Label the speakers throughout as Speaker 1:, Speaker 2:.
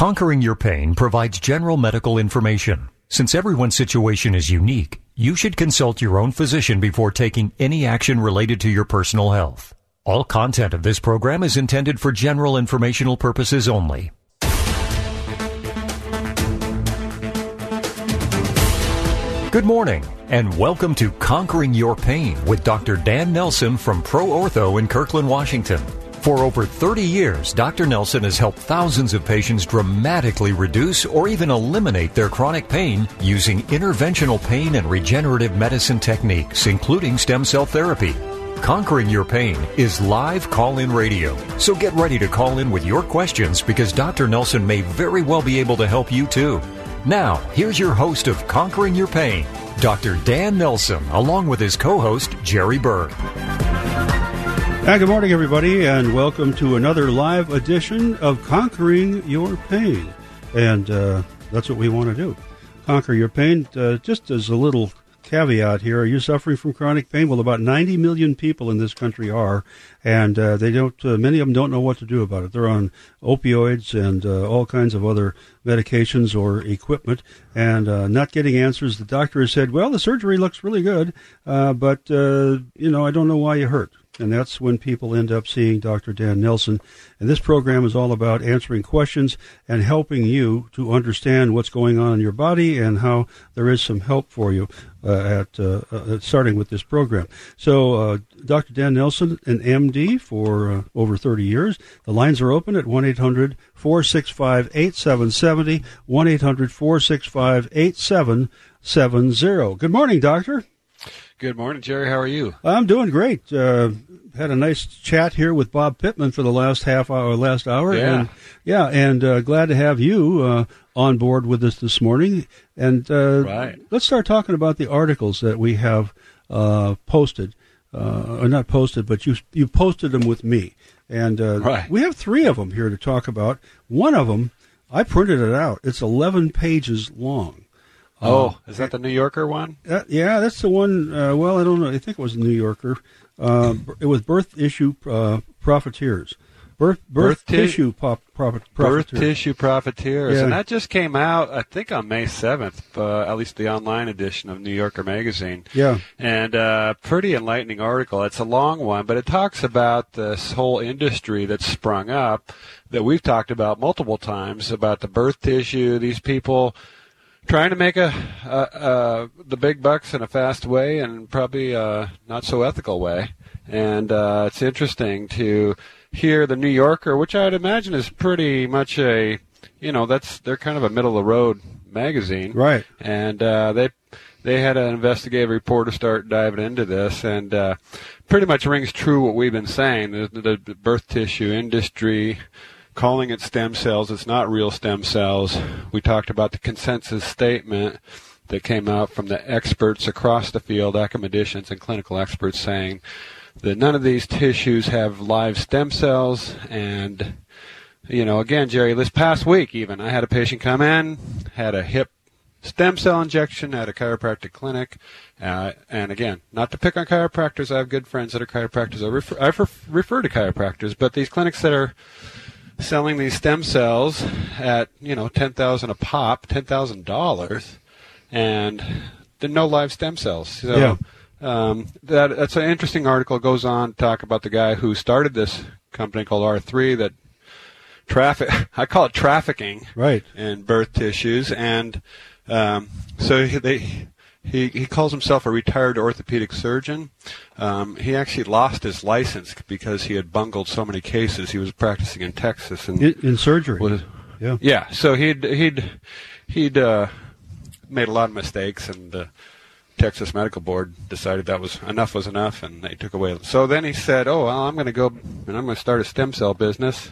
Speaker 1: Conquering Your Pain provides general medical information. Since everyone's situation is unique, you should consult your own physician before taking any action related to your personal health. All content of this program is intended for general informational purposes only. Good morning, and welcome to Conquering Your Pain with Dr. Dan Nelson from Pro Ortho in Kirkland, Washington. For over 30 years, Dr. Nelson has helped thousands of patients dramatically reduce or even eliminate their chronic pain using interventional pain and regenerative medicine techniques, including stem cell therapy. Conquering Your Pain is live call in radio. So get ready to call in with your questions because Dr. Nelson may very well be able to help you too. Now, here's your host of Conquering Your Pain, Dr. Dan Nelson, along with his co host, Jerry Berg.
Speaker 2: Hi, good morning, everybody, and welcome to another live edition of Conquering Your Pain. And uh, that's what we want to do conquer your pain. Uh, just as a little caveat here, are you suffering from chronic pain? Well, about 90 million people in this country are, and uh, they don't. Uh, many of them don't know what to do about it. They're on opioids and uh, all kinds of other medications or equipment, and uh, not getting answers. The doctor has said, "Well, the surgery looks really good, uh, but uh, you know, I don't know why you hurt." And that's when people end up seeing Dr. Dan Nelson. And this program is all about answering questions and helping you to understand what's going on in your body and how there is some help for you uh, at uh, uh, starting with this program. So, uh, Dr. Dan Nelson, an MD for uh, over 30 years. The lines are open at 1 800 465 8770. 1 800 465 8770. Good morning, Doctor.
Speaker 3: Good morning, Jerry. How are you?
Speaker 2: I'm doing great. Uh, had a nice chat here with Bob Pittman for the last half hour, last hour.
Speaker 3: Yeah.
Speaker 2: And, yeah, and uh, glad to have you uh, on board with us this morning. And uh,
Speaker 3: Right.
Speaker 2: let's start talking about the articles that we have uh, posted, uh, or not posted, but you you posted them with me. And uh,
Speaker 3: Right.
Speaker 2: we have three of them here to talk about. One of them, I printed it out. It's 11 pages long.
Speaker 3: Oh, is that the New Yorker one?
Speaker 2: Uh, yeah, that's the one. Uh, well, I don't know. I think it was the New Yorker. Uh, it was birth issue uh, profiteers. Birth birth,
Speaker 3: Birth ti-
Speaker 2: tissue pop, profit,
Speaker 3: Birth
Speaker 2: profiteers.
Speaker 3: Tissue Profiteers.
Speaker 2: Yeah.
Speaker 3: And that just came out, I think, on May 7th, uh, at least the online edition of New Yorker magazine.
Speaker 2: Yeah,
Speaker 3: And uh, pretty enlightening article. It's a long one, but it talks about this whole industry that's sprung up that we've talked about multiple times about the birth tissue. These people trying to make a, a, a the big bucks in a fast way and probably a not so ethical way. And uh, it's interesting to hear the New Yorker, which I'd imagine is pretty much a, you know, that's they're kind of a middle of the road magazine
Speaker 2: right.
Speaker 3: and uh, they they had an investigative reporter start diving into this, and uh, pretty much rings true what we've been saying. The, the, the birth tissue industry calling it stem cells, it's not real stem cells. We talked about the consensus statement that came out from the experts across the field, academicians and clinical experts, saying that none of these tissues have live stem cells and you know, again, Jerry, this past week even, I had a patient come in, had a hip stem cell injection at a chiropractic clinic. Uh, and again, not to pick on chiropractors, I have good friends that are chiropractors. I refer, I refer to chiropractors, but these clinics that are selling these stem cells at, you know, 10000 a pop, $10,000, and there are no live stem cells. So,
Speaker 2: Yeah.
Speaker 3: um, that, that's an interesting article. It goes on to talk about the guy who started this company called R3 that traffic, I call it trafficking
Speaker 2: Right.
Speaker 3: in birth tissues, and um, so they, he he calls himself a retired orthopedic surgeon. Um, he actually lost his license because he had bungled so many cases. He was practicing in Texas and
Speaker 2: In, in surgery.
Speaker 3: was
Speaker 2: yeah.
Speaker 3: yeah. So he'd he'd he'd uh, made a lot of mistakes, and the Texas Medical Board decided that was enough was enough, and they took away. So then he said, "Oh, well, I'm going to go and I'm going to start a stem cell business,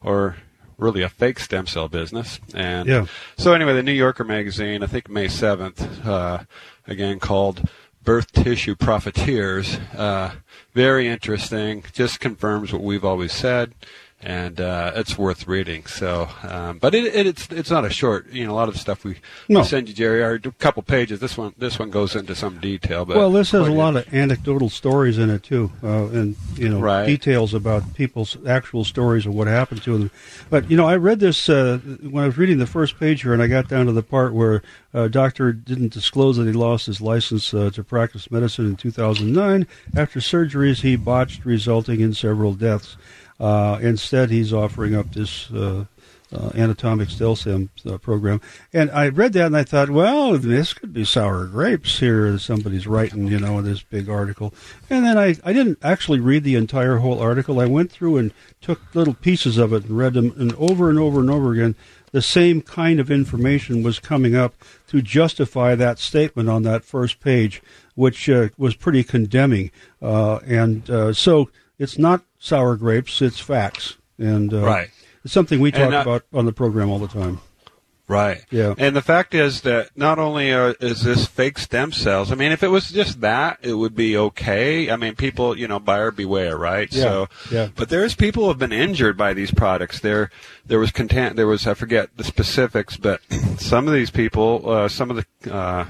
Speaker 3: or really a fake stem cell business." And
Speaker 2: Yeah.
Speaker 3: so anyway, the New Yorker magazine, I think May 7th, uh, again called "Birth Tissue Profiteers." Uh, very interesting. Just confirms what we've always said. And uh, it's worth reading. So, um, but it, it, it's it's not a short. You know, a lot of the stuff we,
Speaker 2: No.
Speaker 3: we send you, Jerry, are a couple pages. This one this one goes into some detail. But
Speaker 2: well, this has a lot of anecdotal stories in it too, uh, and you know
Speaker 3: Right.
Speaker 2: details about people's actual stories of what happened to them. But you know, I read this uh, when I was reading the first page here, and I got down to the part where a doctor didn't disclose that he lost his license uh, to practice medicine in 2009 after surgeries he botched, resulting in several deaths. Uh, instead, he's offering up this. Uh, uh, anatomic cell uh, program. And I read that and I thought, well, this could be sour grapes here. Somebody's writing, you know, this big article. And then I, I didn't actually read the entire whole article. I went through and took little pieces of it and read them. And over and over and over again, the same kind of information was coming up to justify that statement on that first page, which uh, was pretty condemning. Uh, and uh, so it's not sour grapes, it's facts. And uh,
Speaker 3: Right.
Speaker 2: it's something we talk
Speaker 3: uh,
Speaker 2: about on the program all the time.
Speaker 3: Right.
Speaker 2: Yeah.
Speaker 3: And the fact is that not only are, is this fake stem cells. I mean, if it was just that, it would be okay. I mean, people, you know, buyer beware, right?
Speaker 2: Yeah,
Speaker 3: So,
Speaker 2: yeah.
Speaker 3: but there's people who have been injured by these products. There, there was content. There was I forget the specifics, but some of these people, uh, some of the. Uh,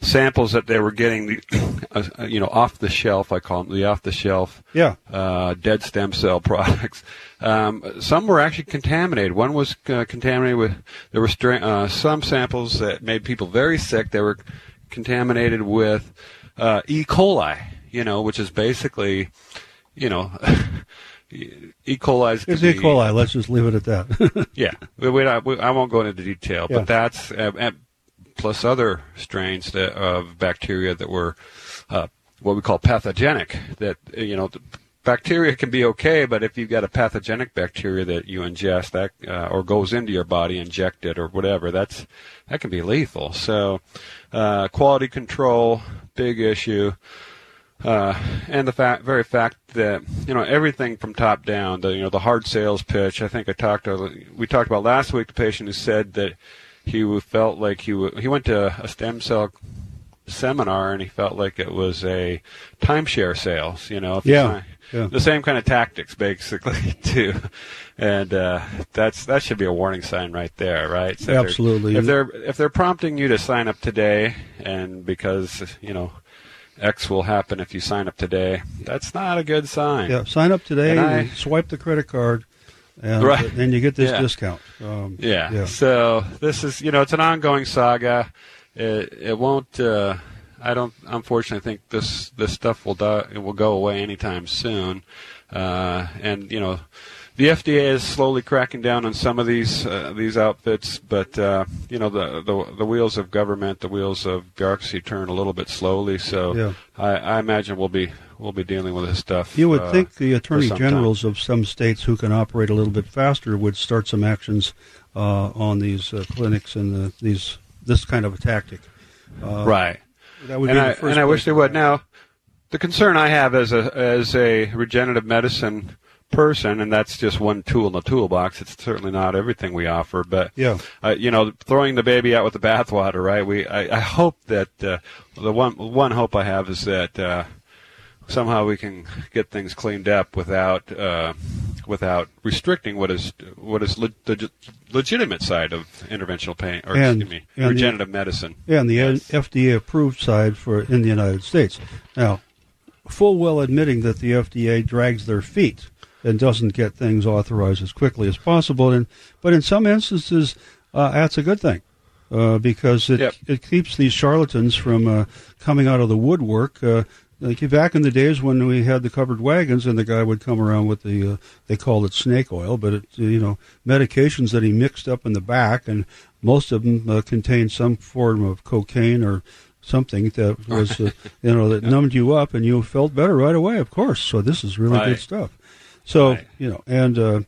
Speaker 3: samples that they were getting the uh, you know off the shelf I call them the off the shelf
Speaker 2: Yeah.
Speaker 3: uh, dead stem cell products. Um, some were actually contaminated. One was uh, contaminated with there were stra- uh, some samples that made people very sick. They were contaminated with uh, E. coli, you know, which is basically, you know. E.
Speaker 2: It's
Speaker 3: could
Speaker 2: E. coli. Let's just leave it at that.
Speaker 3: yeah, we, we, not- we, I won't go into detail,
Speaker 2: Yeah.
Speaker 3: but that's uh, plus other strains that, of bacteria that were uh, what we call pathogenic. That you know, bacteria can be okay, but if you've got a pathogenic bacteria that you ingest that uh, or goes into your body, inject it or whatever, that's that can be lethal. So, uh, quality control, big issue. Uh, and the fact, very fact that you know everything from top down, the you know the hard sales pitch. I think I talked to, we talked about last week. The patient who said that he felt like he w- he went to a stem cell seminar and he felt like it was a timeshare sales. You know,
Speaker 2: Yeah, yeah.
Speaker 3: the same kind of tactics basically too, and uh, that's that should be a warning sign right there, right? So if they're-
Speaker 2: Absolutely.
Speaker 3: If they're if they're prompting you to sign up today, and because you know. X will happen if you sign up today. That's not a good sign.
Speaker 2: yeah. Sign up today
Speaker 3: And
Speaker 2: and,
Speaker 3: I-
Speaker 2: swipe the credit card, and
Speaker 3: Right.
Speaker 2: then you get this
Speaker 3: Yeah.
Speaker 2: discount. Um,
Speaker 3: Yeah.
Speaker 2: Yeah.
Speaker 3: So this is, you know, it's an ongoing saga. It, it won't. Uh, I don't. Unfortunately, think this this stuff will die. It will go away anytime soon. Uh, and you know, the FDA is slowly cracking down on some of these uh, these outfits, but uh, you know, the, the the wheels of government, the wheels of bureaucracy turn a little bit slowly. So
Speaker 2: Yeah.
Speaker 3: I, I imagine we'll be we'll be dealing with this stuff.
Speaker 2: You would
Speaker 3: uh,
Speaker 2: think the attorney
Speaker 3: some time.
Speaker 2: generals of some states who can operate a little bit faster would start some actions uh, on these uh, clinics and the, these this kind of a tactic. Uh,
Speaker 3: right.
Speaker 2: That would
Speaker 3: and
Speaker 2: be
Speaker 3: I,
Speaker 2: the first
Speaker 3: and I wish they would. Now, the concern I have as a as a regenerative medicine person, and that's just one tool in the toolbox. It's certainly not everything we offer, but
Speaker 2: Yeah.
Speaker 3: uh, you know, throwing the baby out with the bathwater, right? We I, I hope that uh, the one one hope I have is that uh, somehow we can get things cleaned up without. Uh, Without restricting what is what is le- the legitimate side of interventional pain, or
Speaker 2: And-
Speaker 3: excuse me,
Speaker 2: and the-
Speaker 3: regenerative medicine.
Speaker 2: Yeah, and the
Speaker 3: Yes.
Speaker 2: FDA approved side for in the United States. Now, full well admitting that the FDA drags their feet and doesn't get things authorized as quickly as possible, and but in some instances, uh, that's a good thing uh, because it
Speaker 3: Yep.
Speaker 2: it keeps these charlatans from uh, coming out of the woodwork. Uh, like back in the days when we had the covered wagons, and the guy would come around with the uh, they called it snake oil, but it you know medications that he mixed up in the back, and most of them uh, contained some form of cocaine or something that was uh, you know that numbed you up, and you felt better right away. Of course, so this is really good stuff. So
Speaker 3: Right.
Speaker 2: you know, and uh,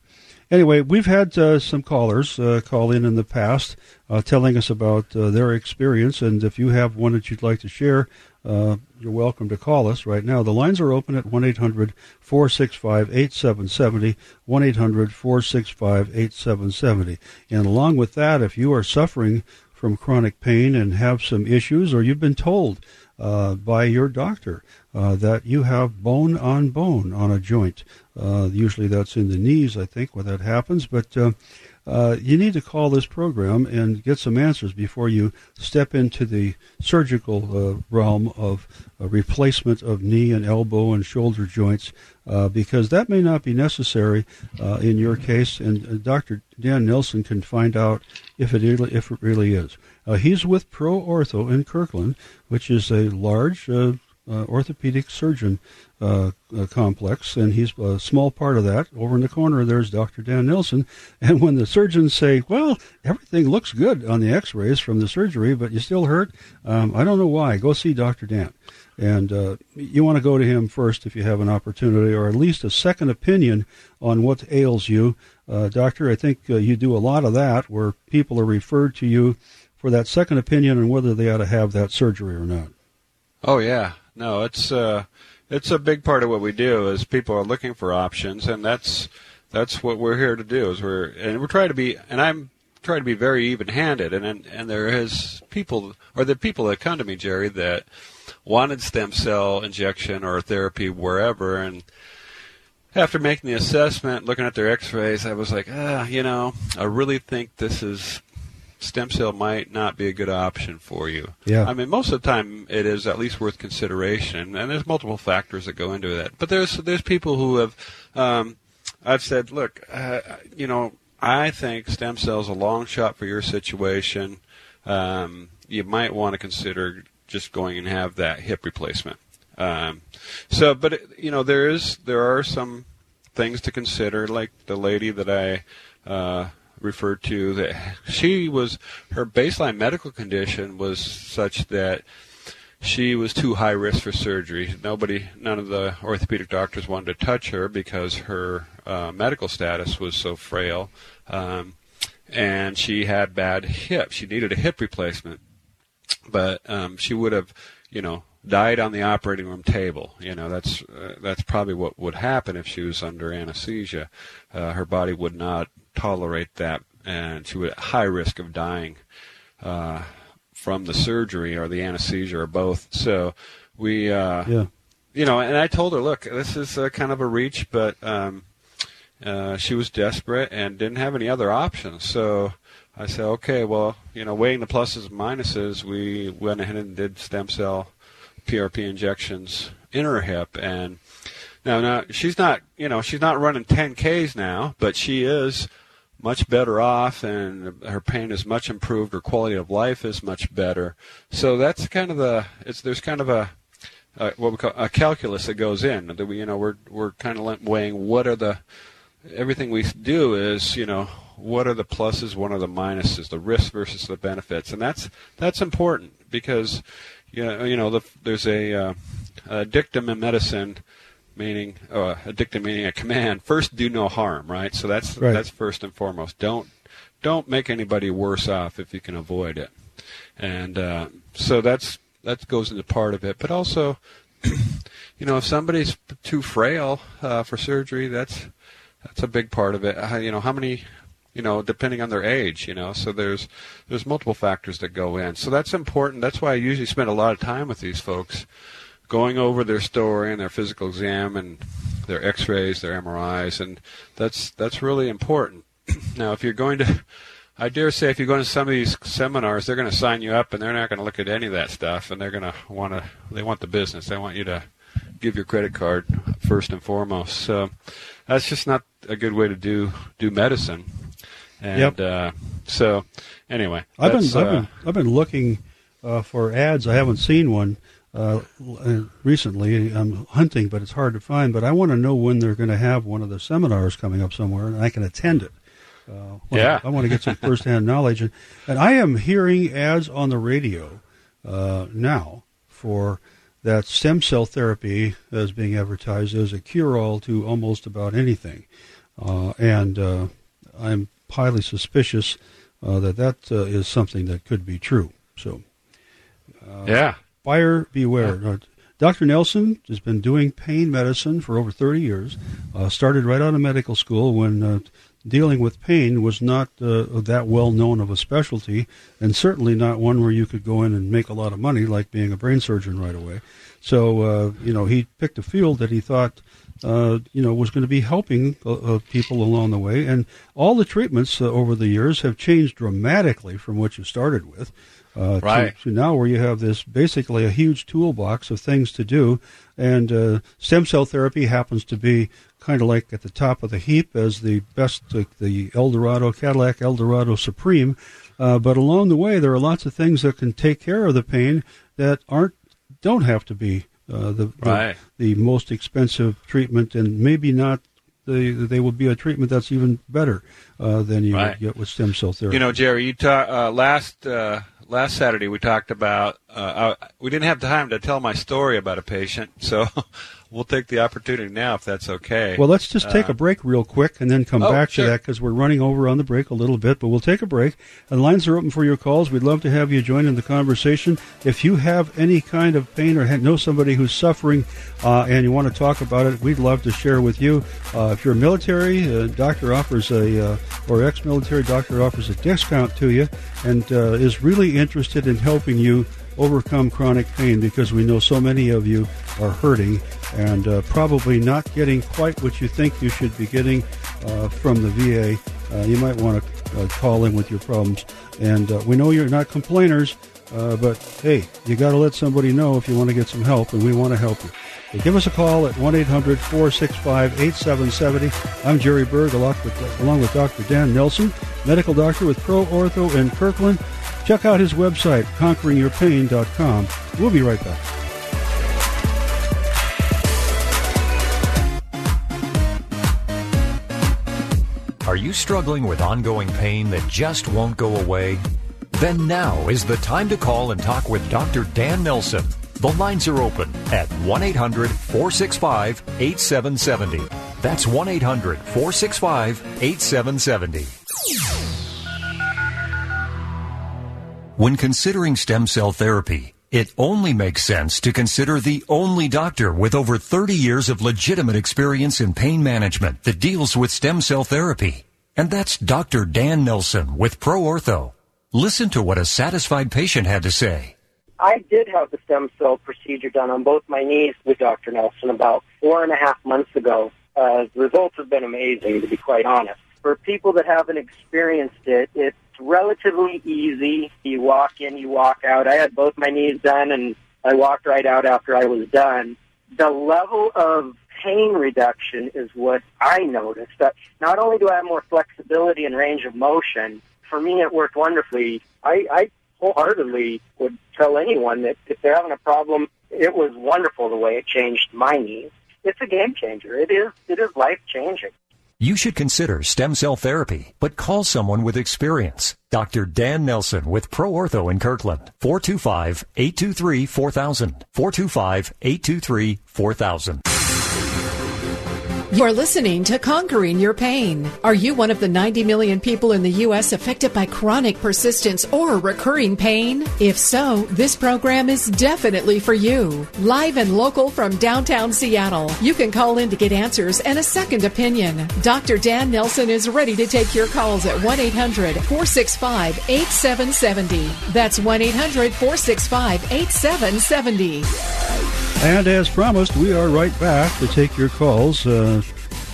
Speaker 2: anyway, we've had uh, some callers uh, call in in the past, uh, telling us about uh, their experience, and if you have one that you'd like to share. Uh, you're welcome to call us right now. The lines are open at 1 800 465 8770, 1 800 465 8770. And along with that, if you are suffering from chronic pain and have some issues, or you've been told uh, by your doctor uh, that you have bone on bone on a joint. Uh, usually that's in the knees, I think, where that happens. But uh, you need to call this program and get some answers before you step into the surgical uh, realm of replacement of knee and elbow and shoulder joints, uh, because that may not be necessary uh, in your case. And Dr. Dan Nelson can find out if it if it really is. he's with Pro Ortho in Kirkland, which is a large orthopedic surgeon uh, uh, complex, and he's a small part of that. Over in the corner, there's Dr. Dan Nelson. And when the surgeons say, "Well, everything looks good on the X-rays from the surgery, but you still hurt," um, I don't know why. Go see Dr. Dan, and uh, you want to go to him first if you have an opportunity, or at least a second opinion on what ails you, uh, doctor. I think uh, you do a lot of that, where people are referred to you for that second opinion on whether they ought to have that surgery or not.
Speaker 3: Oh yeah, no, it's uh, it's a big part of what we do is people are looking for options, and that's that's what we're here to do. Is we're and we're trying to be, and I'm trying to be very even-handed, and and, and there is people or the people that come to me, Jerry, that wanted stem cell injection or therapy wherever, and after making the assessment, looking at their X-rays, I was like, ah, you know, I really think this is stem cell might not be a good option for you.
Speaker 2: Yeah.
Speaker 3: I mean, most of the time it is at least worth consideration, and there's multiple factors that go into that. But there's there's people who have, um, I've said, look, uh, you know, I think stem cells a long shot for your situation. Um, you might want to consider just going and have that hip replacement. Um, so, but it, you know, there is there are some things to consider, like the lady that I uh, referred to that she was her baseline medical condition was such that she was too high risk for surgery. Nobody, none of the orthopedic doctors wanted to touch her because her uh, medical status was so frail, um, and she had bad hip. She needed a hip replacement, but um, she would have, you know, died on the operating room table. You know, that's uh, that's probably what would happen if she was under anesthesia. Uh, her body would not tolerate that, and she was at high risk of dying uh, from the surgery or the anesthesia or both. So we, uh,
Speaker 2: yeah.
Speaker 3: you know, and I told her, look, this is kind of a reach, but um, uh, she was desperate and didn't have any other options. So I said, okay, well, you know, weighing the pluses and minuses, we went ahead and did stem cell PRP injections in her hip and now, now she's not, you know, she's not running 10Ks now, but she is much better off and her pain is much improved. Her quality of life is much better. So that's kind of the it's there's kind of a, a what we call a calculus that goes in that we you know we're we're kind of weighing what are the everything we do is you know what are the pluses what are the minuses the risks versus the benefits. And that's that's important because you know, you know the, there's a, uh, a dictum in medicine meaning uh, addicted meaning a command. First, do no harm, right? So that's
Speaker 2: right.
Speaker 3: that's first and foremost. Don't don't make anybody worse off if you can avoid it. And uh, so that's that goes into part of it. But also, you know, if somebody's too frail uh, for surgery, that's that's a big part of it. Uh, you know, how many you know, depending on their age, you know. So there's there's multiple factors that go in. So that's important. That's why I usually spend a lot of time with these folks going over their story and their physical exam and their X-rays, their MRIs, and that's that's really important. now, if you're going to, I dare say, if you go to some of these seminars, they're going to sign you up, and they're not going to look at any of that stuff, and they're going to want to. They want the business. They want you to give your credit card first and foremost. So that's just not a good way to do do medicine. And
Speaker 2: yep.
Speaker 3: uh, so anyway,
Speaker 2: I've been, I've been uh, I've been looking uh, for ads. I haven't seen one uh, recently. I'm hunting, but it's hard to find. But I want to know when they're going to have one of the seminars coming up somewhere, and I can attend it.
Speaker 3: Uh, yeah,
Speaker 2: I, I, want to get some firsthand knowledge, and, and I am hearing ads on the radio uh, now for that stem cell therapy as being advertised as a cure-all to almost about anything, uh, and uh, I'm highly suspicious uh, that that uh, is something that could be true. So,
Speaker 3: yeah,
Speaker 2: buyer beware. Yeah. Dr. Nelson has been doing pain medicine for over 30 years. Uh, started right out of medical school when uh, dealing with pain was not uh, that well known of a specialty, and certainly not one where you could go in and make a lot of money, like being a brain surgeon right away. So, uh, you know, he picked a field that he thought, uh, you know, was going to be helping uh, uh, people along the way. And all the treatments uh, over the years have changed dramatically from what you started with.
Speaker 3: Uh, right.
Speaker 2: To, to, now where you have this basically a huge toolbox of things to do. And uh, stem cell therapy happens to be kind of like at the top of the heap as the best, uh, the Eldorado, Cadillac Eldorado Supreme. Uh, but along the way, there are lots of things that can take care of the pain that aren't, don't have to be uh, the,
Speaker 3: right.
Speaker 2: the, the most expensive treatment and maybe not they they will be a treatment that's even better uh, than you
Speaker 3: right.
Speaker 2: get with stem cell therapy.
Speaker 3: You know, Jerry, you ta- uh, last uh, last Saturday we talked about uh, we didn't have time to tell my story about a patient, so we'll take the opportunity now if that's okay.
Speaker 2: Well, let's just take uh, a break real quick and then come
Speaker 3: oh,
Speaker 2: back
Speaker 3: sure.
Speaker 2: to that because we're running over on the break a little bit. But we'll take a break. And lines are open for your calls. We'd love to have you join in the conversation. If you have any kind of pain or know somebody who's suffering uh, and you want to talk about it, we'd love to share with you. Uh, if you're military, uh, doctor offers a uh, or ex-military doctor offers a discount to you and uh, is really interested in helping you overcome chronic pain because we know so many of you are hurting and uh, probably not getting quite what you think you should be getting uh, from the VA. Uh, you might want to uh, call in with your problems. And uh, we know you're not complainers, uh, but hey, you got to let somebody know if you want to get some help, and we want to help you. So give us a call at 1 800 465 8770. I'm Jerry Berg, along with, along with Dr. Dan Nelson, medical doctor with Pro Ortho in Kirkland. Check out his website, conqueringyourpain.com. We'll be right back.
Speaker 1: Are you struggling with ongoing pain that just won't go away? Then now is the time to call and talk with Dr. Dan Nelson. The lines are open at 1 800 465 8770. That's 1 800 465 8770. When considering stem cell therapy, it only makes sense to consider the only doctor with over 30 years of legitimate experience in pain management that deals with stem cell therapy. And that's Dr. Dan Nelson with Pro Ortho. Listen to what a satisfied patient had to say.
Speaker 4: I did have the stem cell procedure done on both my knees with Dr. Nelson about four and a half months ago. Uh, the results have been amazing, to be quite honest. For people that haven't experienced it, it's relatively easy. You walk in, you walk out. I had both my knees done, and I walked right out after I was done. The level of pain reduction is what I noticed. That not only do I have more flexibility and range of motion, for me it worked wonderfully. I, I wholeheartedly would tell anyone that if they're having a problem, it was wonderful the way it changed my knees. It's a game changer. It is. It is life changing.
Speaker 1: You should consider stem cell therapy, but call someone with experience. Dr. Dan Nelson with Pro Ortho in Kirkland. 425-823-4000. 425-823-4000.
Speaker 5: You're listening to Conquering Your Pain. Are you one of the 90 million people in the U.S. affected by chronic persistence or recurring pain? If so, this program is definitely for you. Live and local from downtown Seattle, you can call in to get answers and a second opinion. Dr. Dan Nelson is ready to take your calls at 1 800 465 8770. That's 1 800 465 8770.
Speaker 2: And as promised, we are right back to take your calls. Uh,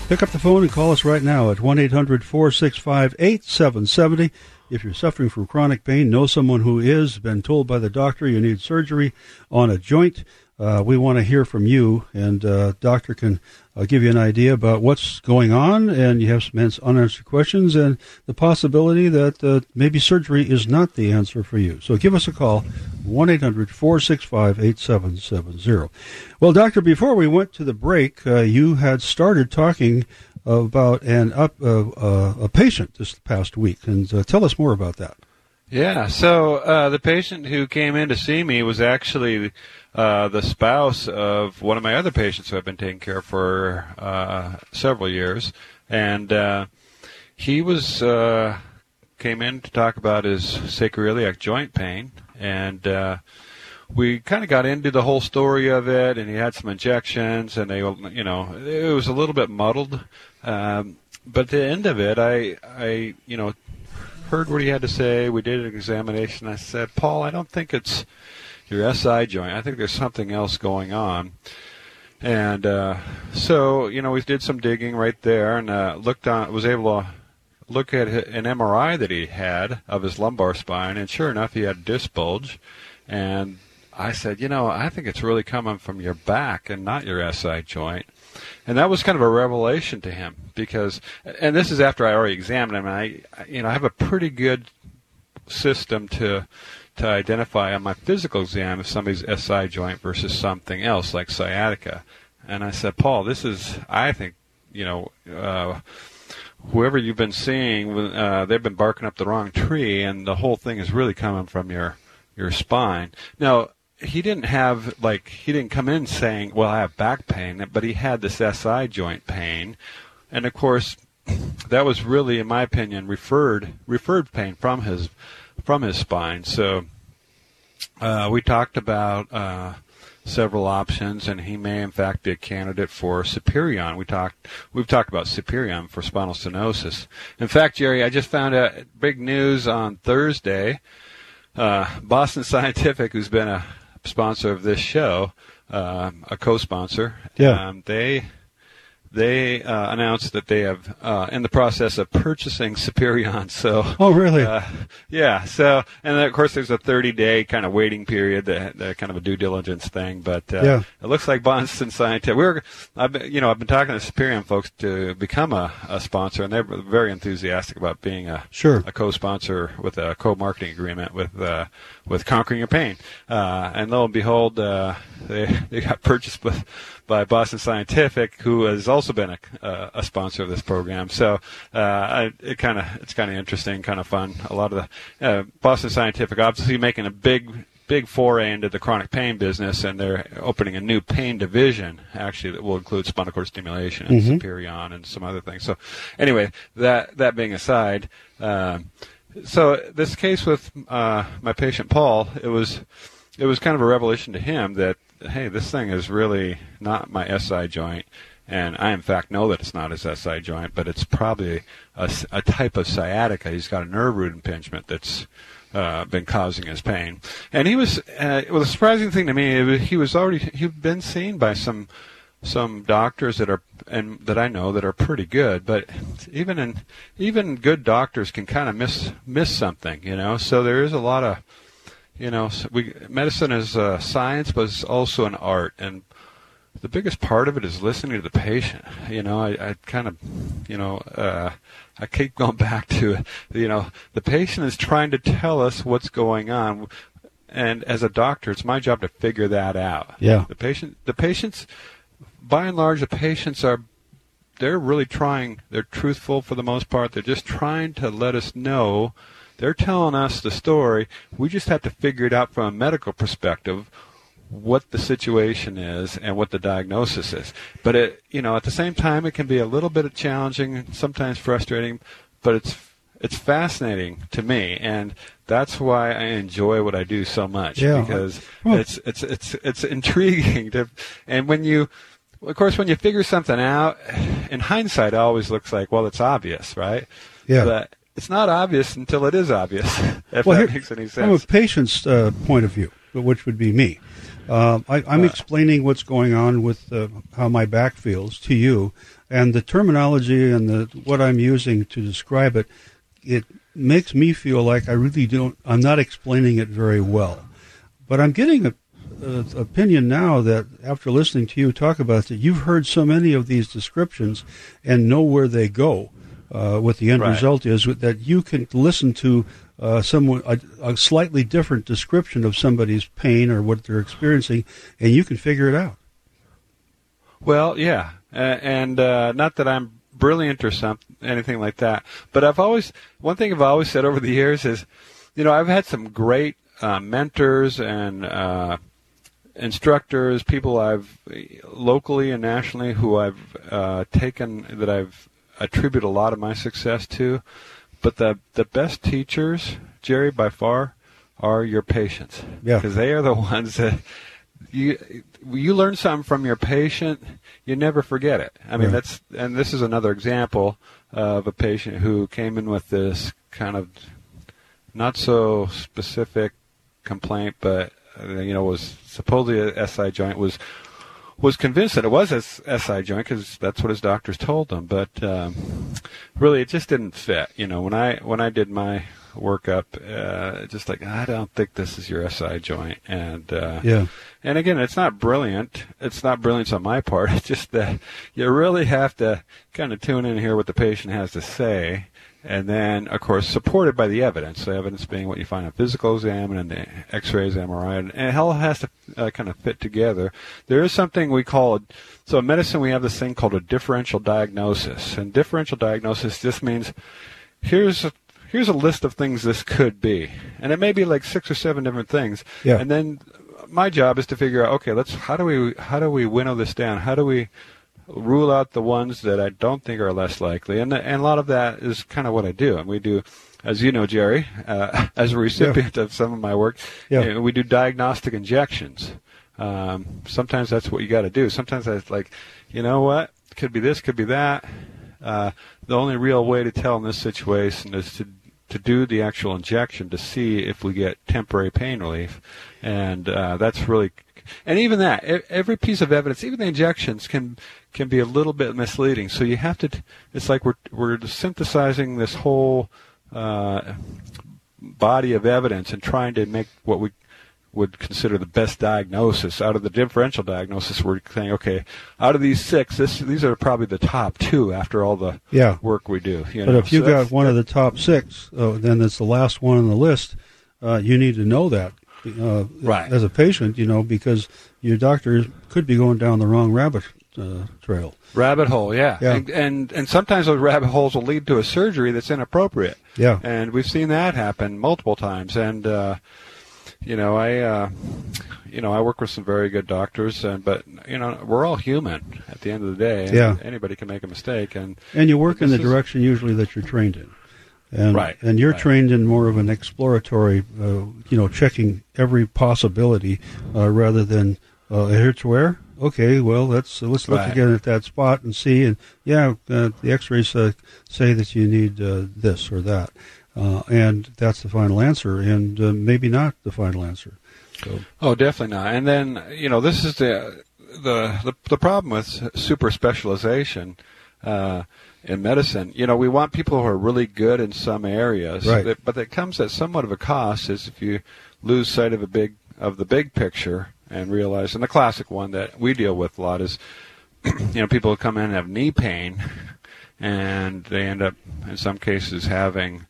Speaker 2: pick up the phone and call us right now at 1 800 465 8770. If you're suffering from chronic pain, know someone who is, been told by the doctor you need surgery on a joint, uh, we want to hear from you, and uh, doctor can uh, give you an idea about what's going on, and you have some unanswered questions, and the possibility that uh, maybe surgery is not the answer for you. So give us a call, 1-800-465-8770. Well, doctor, before we went to the break, uh, you had started talking about an up uh, a patient this past week, and tell us more about that.
Speaker 3: Yeah, so the patient who came in to see me was actually uh, the spouse of one of my other patients who I've been taking care of for uh, several years, and uh, he was uh, came in to talk about his sacroiliac joint pain, and uh, we kind of got into the whole story of it, and he had some injections, and they, you know, it was a little bit muddled. Um, but at the end of it, I I you know heard what he had to say. We did an examination. I said, Paul, I don't think it's your SI joint. I think there's something else going on. And uh, so, you know, we did some digging right there and uh, looked on, was able to look at an MRI that he had of his lumbar spine, and sure enough, he had a disc bulge. And I said, you know, I think it's really coming from your back and not your SI joint. And that was kind of a revelation to him because, and this is after I already examined him. And I, you know, I have a pretty good system to to identify on my physical exam if somebody's SI joint versus something else like sciatica. And I said, Paul, this is, I think, you know, uh, whoever you've been seeing, uh, they've been barking up the wrong tree, and the whole thing is really coming from your your spine. Now, he didn't have like he didn't come in saying, "Well, I have back pain," but he had this SI joint pain, and of course, that was really, in my opinion, referred referred pain from his from his spine. So uh, we talked about uh, several options, and he may in fact be a candidate for Superion. We talked we've talked about Superion for spinal stenosis. In fact, Jerry, I just found out big news on Thursday. Uh, Boston Scientific, who's been a sponsor of this show, uh, a co-sponsor.
Speaker 2: Yeah.
Speaker 3: Um, they they uh, announced that they have uh, in the process of purchasing Superion. So,
Speaker 2: oh really?
Speaker 3: Uh, yeah. So, and then, of course, there's a 30 day kind of waiting period, that, that kind of a due diligence thing. But uh,
Speaker 2: yeah.
Speaker 3: it looks like Boston Scientific. We are I've been, you know, I've been talking to Superion folks to become a, a sponsor, and they're very enthusiastic about being a
Speaker 2: sure
Speaker 3: a co-sponsor with a co-marketing agreement with uh, with Conquering Your Pain. Uh, and lo and behold, uh, they they got purchased with by Boston Scientific, who has also been a, uh, a sponsor of this program. So uh, I, it kind of it's kind of interesting, kind of fun. A lot of the uh, Boston Scientific obviously making a big big foray into the chronic pain business, and they're opening a new pain division actually that will include spinal cord stimulation and
Speaker 2: mm-hmm.
Speaker 3: Superion and some other things. So anyway, that that being aside. Um, so this case with uh, my patient Paul, it was it was kind of a revelation to him that hey, this thing is really not my SI joint, and I in fact know that it's not his SI joint, but it's probably a, a type of sciatica. He's got a nerve root impingement that's uh, been causing his pain, and he was uh, well. The surprising thing to me, he was already he'd been seen by some some doctors that are and that I know that are pretty good, but even in even good doctors can kind of miss miss something, you know. So there is a lot of you know, we medicine is a science, but it's also an art, and the biggest part of it is listening to the patient. You know, I, I kind of, you know, uh, I keep going back to, you know, the patient is trying to tell us what's going on, and as a doctor, it's my job to figure that out.
Speaker 2: Yeah.
Speaker 3: The patient, the patients, by and large, the patients are. They're really trying. They're truthful for the most part. They're just trying to let us know they're telling us the story. We just have to figure it out from a medical perspective what the situation is and what the diagnosis is. But it, you know, at the same time, it can be a little bit challenging, sometimes frustrating, but it's it's fascinating to me, and that's why I enjoy what I do so much
Speaker 2: yeah.
Speaker 3: because it's it's it's it's intriguing to, and when you. Of course, when you figure something out, in hindsight, it always looks like, well, it's obvious, right?
Speaker 2: Yeah.
Speaker 3: But it's not obvious until it is obvious. If
Speaker 2: well,
Speaker 3: that
Speaker 2: here,
Speaker 3: makes any sense.
Speaker 2: From a patient's uh, point of view, which would be me, uh, I, am uh, explaining what's going on with uh, how my back feels to you, and the terminology and the what I'm using to describe it, it makes me feel like I really don't. I'm not explaining it very well, but I'm getting a, a opinion now that after listening to you talk about that, you've heard so many of these descriptions and know where they go uh, what the end
Speaker 3: right.
Speaker 2: result is, that you can listen to uh, someone a, a, slightly different description of somebody's pain or what they're experiencing, and you can figure it out.
Speaker 3: Well, yeah, uh, and uh, not that I'm brilliant or something, anything like that, but I've always one thing I've always said over the years is, you know, I've had some great uh, mentors and uh, instructors, people I've locally and nationally who I've uh, taken that I've attribute a lot of my success to. But the the best teachers, Jerry, by far, are your patients.
Speaker 2: Yeah.
Speaker 3: Because they are the ones that you you learn something from your patient, you never forget it. I mean,
Speaker 2: Right.
Speaker 3: that's and this is another example of a patient who came in with this kind of not so specific complaint, but you know was supposedly a SI joint was was convinced that it was a s- SI joint because that's what his doctors told him. But um, really, it just didn't fit. You know, when I when I did my workup, uh, just like I don't think this is your SI joint, and uh,
Speaker 2: Yeah.
Speaker 3: and again, it's not brilliant. It's not brilliance on my part. It's just that you really have to kind of tune in here what the patient has to say. And then, of course, supported by the evidence. The evidence being what you find on physical exam and the X-rays, MRI, and it all has to uh, kind of fit together. There is something we call so in medicine we have this thing called a differential diagnosis, and differential diagnosis just means here's a, here's a list of things this could be, and it may be like six or seven different things.
Speaker 2: Yeah.
Speaker 3: And then my job is to figure out, okay, let's how do we how do we winnow this down? How do we rule out the ones that I don't think are less likely? And and a lot of that is kind of what I do, and we do. As you know, Jerry, uh, as a recipient of some of my work,
Speaker 2: Yeah.
Speaker 3: you know, we do diagnostic injections. Um, sometimes that's what you got to do. Sometimes it's like, you know what, could be this, could be that. Uh, the only real way to tell in this situation is to to do the actual injection to see if we get temporary pain relief, and uh, that's really, and even that, every piece of evidence, even the injections can can be a little bit misleading. So you have to, it's like we're we're synthesizing this whole uh, body of evidence and trying to make what we would consider the best diagnosis out of the differential diagnosis. We're saying, okay, out of these six, this, these are probably the top two after all the
Speaker 2: Yeah.
Speaker 3: work we do. You
Speaker 2: But
Speaker 3: know?
Speaker 2: if you
Speaker 3: So
Speaker 2: got one of the top six, uh, then it's the last one on the list. Uh, you need to know that uh,
Speaker 3: Right.
Speaker 2: as a patient, you know, because your doctor could be going down the wrong rabbit uh, trail.
Speaker 3: Rabbit hole, yeah.
Speaker 2: Yeah.
Speaker 3: And, and and sometimes those rabbit holes will lead to a surgery that's inappropriate.
Speaker 2: Yeah.
Speaker 3: And we've seen that happen multiple times. And uh, you know, I uh, you know I work with some very good doctors, and but you know we're all human at the end of the day.
Speaker 2: Yeah.
Speaker 3: Anybody can make a mistake, and
Speaker 2: And you work in the direction usually that you're trained in. And,
Speaker 3: Right,
Speaker 2: And you're
Speaker 3: right.
Speaker 2: trained in more of an exploratory, uh, you know, checking every possibility uh, rather than uh, to where. Okay, well, let's let's look
Speaker 3: Right.
Speaker 2: again at that spot and see. And yeah, uh, the X-rays uh, say that you need uh, this or that, uh, and that's the final answer, and uh, maybe not the final answer. So
Speaker 3: Oh, definitely not. And then you know this is the the the, the problem with super specialization uh, in medicine. You know, we want people who are really good in some areas,
Speaker 2: Right.
Speaker 3: that- but it comes at somewhat of a cost. Is if you lose sight of a big of the big picture and realize, and the classic one that we deal with a lot is, you know, people who come in and have knee pain, and they end up in some cases having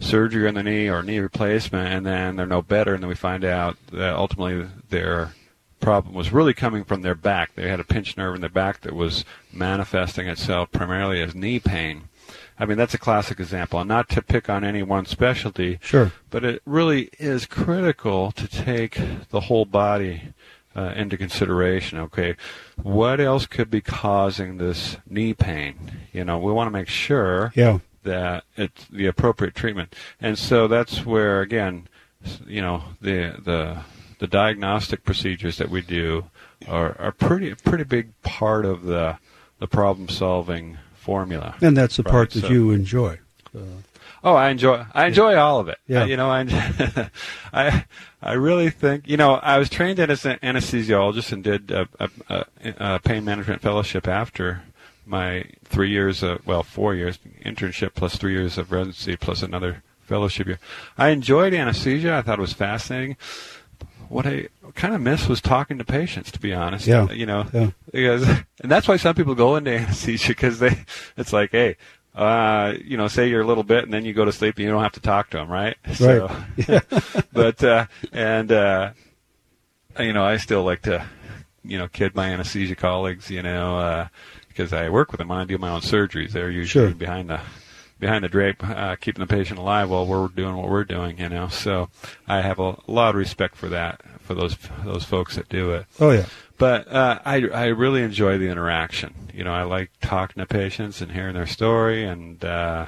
Speaker 3: surgery on the knee or knee replacement, and then they're no better, and then we find out that ultimately their problem was really coming from their back. They had a pinched nerve in their back that was manifesting itself primarily as knee pain. I mean, that's a classic example. And not to pick on any one specialty,
Speaker 2: sure,
Speaker 3: but it really is critical to take the whole body uh, into consideration. Okay, what else could be causing this knee pain? You know, we want to make sure
Speaker 2: yeah,
Speaker 3: that it's the appropriate treatment. And so that's where again, you know, the the the diagnostic procedures that we do are are pretty pretty big part of the the problem solving formula.
Speaker 2: and that's the
Speaker 3: Right,
Speaker 2: part that
Speaker 3: so-
Speaker 2: you enjoy. Uh,
Speaker 3: Oh, I enjoy I enjoy all of it.
Speaker 2: Yeah.
Speaker 3: Uh, you know, I I I really think you know I was trained as an anesthesiologist and did a, a, a, a pain management fellowship after my three years of well four years internship plus three years of residency plus another fellowship year. I enjoyed anesthesia. I thought it was fascinating. What I kind of missed was talking to patients, to be honest.
Speaker 2: Yeah.
Speaker 3: You know,
Speaker 2: Yeah.
Speaker 3: because and that's why some people go into anesthesia because they it's like, hey, uh, you know, say you're a little bit and then you go to sleep and you don't have to talk to them, right? So, but uh, and uh, you know, I still like to, you know, kid my anesthesia colleagues, you know, uh, because I work with them when I do my own surgeries. They're usually
Speaker 2: Sure.
Speaker 3: behind the behind the drape, uh, keeping the patient alive while we're doing what we're doing, you know. So I have a lot of respect for that for those those folks that do it.
Speaker 2: oh yeah,
Speaker 3: But uh, I I really enjoy the interaction. You know, I like talking to patients and hearing their story, and uh,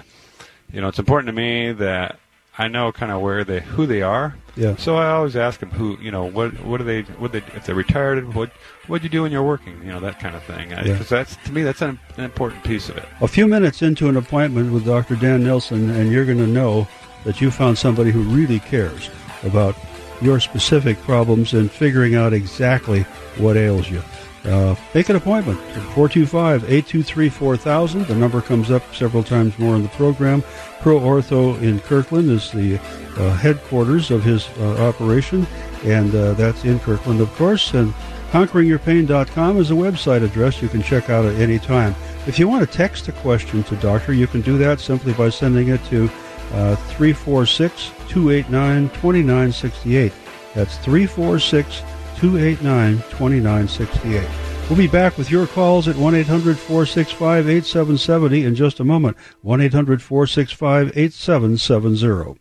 Speaker 3: you know, it's important to me that I know kind of where they who they are.
Speaker 2: Yeah.
Speaker 3: So I always ask them who you know what what do they what they if they're retired what what do you do when you're working you know that kind of thing because
Speaker 2: Yeah.
Speaker 3: that's to me that's an, an important piece of it.
Speaker 2: A few minutes into an appointment with Dr. Dan Nelson, and you're going to know that you found somebody who really cares about your specific problems and figuring out exactly what ails you. Uh, make an appointment. 425 823 4000. The number comes up several times more in the program. Pro Ortho in Kirkland is the uh, headquarters of his uh, operation, and uh, that's in Kirkland, of course. And conqueringyourpain.com is a website address you can check out at any time. If you want to text a question to Doctor, you can do that simply by sending it to uh, 346 289 2968. That's 346 289 2968. We'll be back with your calls at 1 800 465 8770 in just a moment. 1 800 465 8770.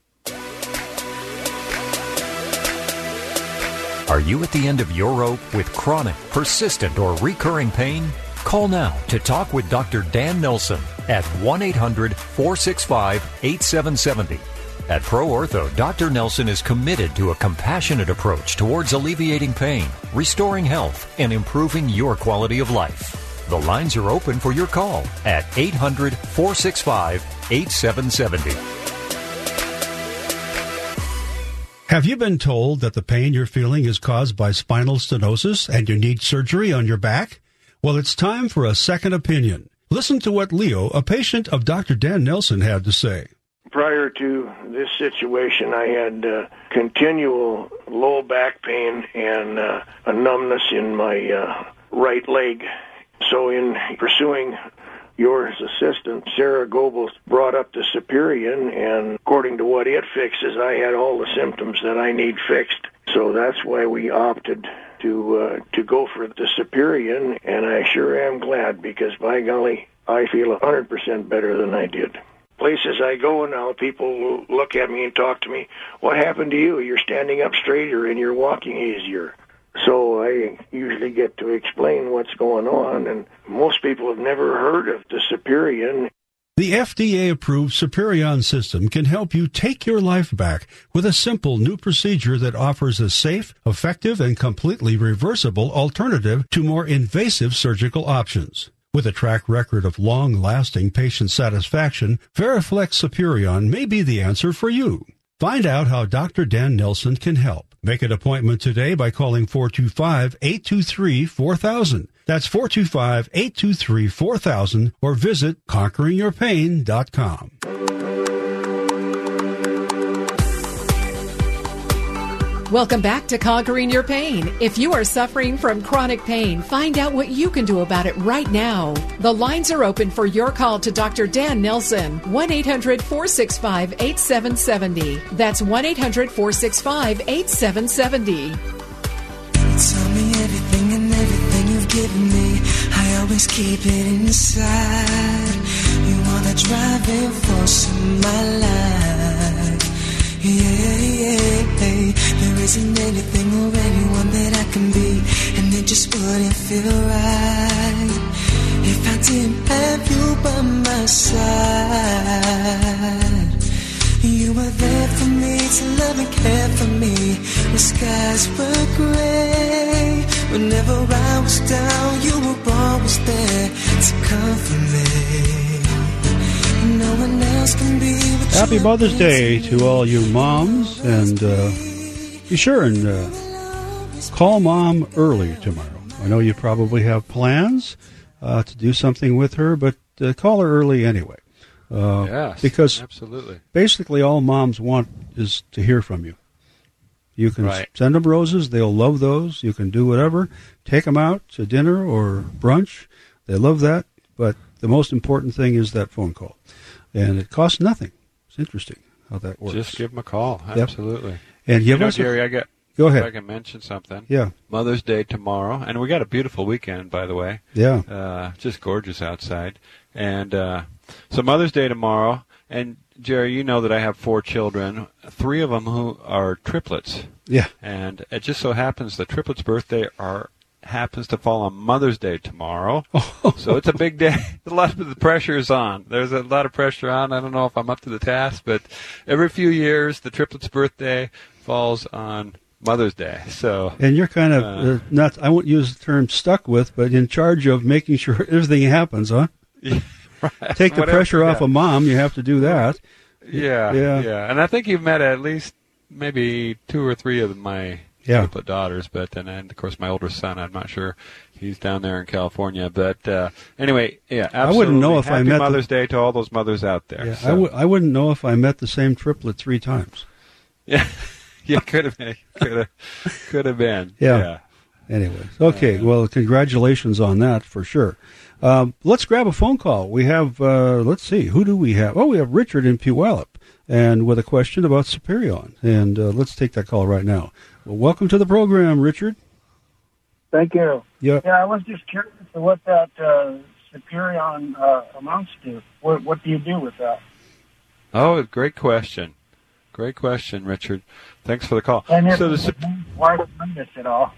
Speaker 1: Are you at the end of your rope with chronic, persistent, or recurring pain? Call now to talk with Dr. Dan Nelson at 1 800 465 8770. At Pro Ortho, Dr. Nelson is committed to a compassionate approach towards alleviating pain, restoring health, and improving your quality of life. The lines are open for your call at 800 465 8770.
Speaker 2: Have you been told that the pain you're feeling is caused by spinal stenosis and you need surgery on your back? Well, it's time for a second opinion. Listen to what Leo, a patient of Dr. Dan Nelson, had to say.
Speaker 6: Prior to this situation, I had uh, continual low back pain and uh, a numbness in my uh, right leg. So, in pursuing your assistant, Sarah Goebbels, brought up the Superion, and according to what it fixes, I had all the symptoms that I need fixed. So that's why we opted to uh, to go for the Superion, and I sure am glad because by golly, I feel a hundred percent better than I did places I go now, people look at me and talk to me. What happened to you? You're standing up straighter and you're walking easier. So I usually get to explain what's going on, and most people have never heard of the Superion.
Speaker 2: The FDA approved Superion system can help you take your life back with a simple new procedure that offers a safe, effective, and completely reversible alternative to more invasive surgical options. With a track record of long lasting patient satisfaction, Vertiflex Superion may be the answer for you. Find out how Dr. Dan Nelson can help. Make an appointment today by calling 425 823 4000. That's 425 823 4000 or visit conqueringyourpain.com.
Speaker 5: Welcome back to Conquering Your Pain. If you are suffering from chronic pain, find out what you can do about it right now. The lines are open for your call to Dr. Dan Nelson. 1 800 465 8770. That's 1 800 465 8770.
Speaker 7: Tell me everything and everything you've given me. I always keep it inside. You are the driving force in my life. Yeah, yeah, yeah. Isn't anything or anyone that I can be, and it just wouldn't feel right if I didn't have you by my side. You were there for me to love and care for me when skies were gray. Whenever I was down, you were always there to comfort me. No one else can be
Speaker 2: Happy Mother's Day to all you moms, and uh, sure and uh, call mom early tomorrow. I know you probably have plans uh, to do something with her, but uh, call her early anyway. Uh,
Speaker 3: yes,
Speaker 2: because
Speaker 3: absolutely.
Speaker 2: basically all moms want is to hear from you. You can
Speaker 3: Right.
Speaker 2: send them roses; they'll love those. You can do whatever, take them out to dinner or brunch. They love that. But the most important thing is that phone call, and it costs nothing. It's interesting how that works.
Speaker 3: Just give them a call.
Speaker 2: Yep. And
Speaker 3: You
Speaker 2: give
Speaker 3: know, Jerry, I got.
Speaker 2: go
Speaker 3: If I can mention something.
Speaker 2: Yeah,
Speaker 3: Mother's Day tomorrow, and we got a beautiful weekend, by the way.
Speaker 2: yeah.
Speaker 3: Uh, just gorgeous outside. And uh, so Mother's Day tomorrow. And Jerry, you know that I have four children, three of them who are triplets.
Speaker 2: Yeah.
Speaker 3: And it just so happens the triplets' birthday are happens to fall on Mother's Day tomorrow. so it's a big day. A lot of the pressure is on. There's a lot of pressure on. I don't know if I'm up to the task, but every few years, the triplets' birthday falls on Mother's Day. So
Speaker 2: And you're kind of uh, not, I won't use the term stuck with, but in charge of making sure everything happens, huh?
Speaker 3: right,
Speaker 2: Take the
Speaker 3: whatever,
Speaker 2: pressure off
Speaker 3: yeah.
Speaker 2: of mom. You have to do that.
Speaker 3: Yeah,
Speaker 2: Yeah.
Speaker 3: yeah, And I think you've met at least maybe two or three of my
Speaker 2: Yeah.
Speaker 3: triplet daughters, but and, and of course my older son. I'm not sure he's down there in California, but uh, anyway, yeah. Absolutely.
Speaker 2: I wouldn't know if I
Speaker 3: Happy
Speaker 2: met the-
Speaker 3: Mother's Day to all those mothers out there.
Speaker 2: Yeah, I
Speaker 3: So-
Speaker 2: w- I wouldn't know if I met the same triplet three times.
Speaker 3: yeah, yeah, could have been, could have, could have been.
Speaker 2: Yeah. Anyway, okay. Well, congratulations on that for sure. Um, let's grab a phone call. We have, uh, let's see, who do we have? Oh, we have Richard in Puyallup, and with a question about Superion. And uh, let's take that call right now. Well, welcome to the program, Richard.
Speaker 8: Thank you.
Speaker 2: Yeah.
Speaker 8: Yeah, I was just curious to what that uh, Superion uh, amounts to. What, what do you do with that?
Speaker 3: Oh, great question. Great question, Richard. Thanks for the call.
Speaker 8: And
Speaker 3: So the sup-
Speaker 8: arthritis at all.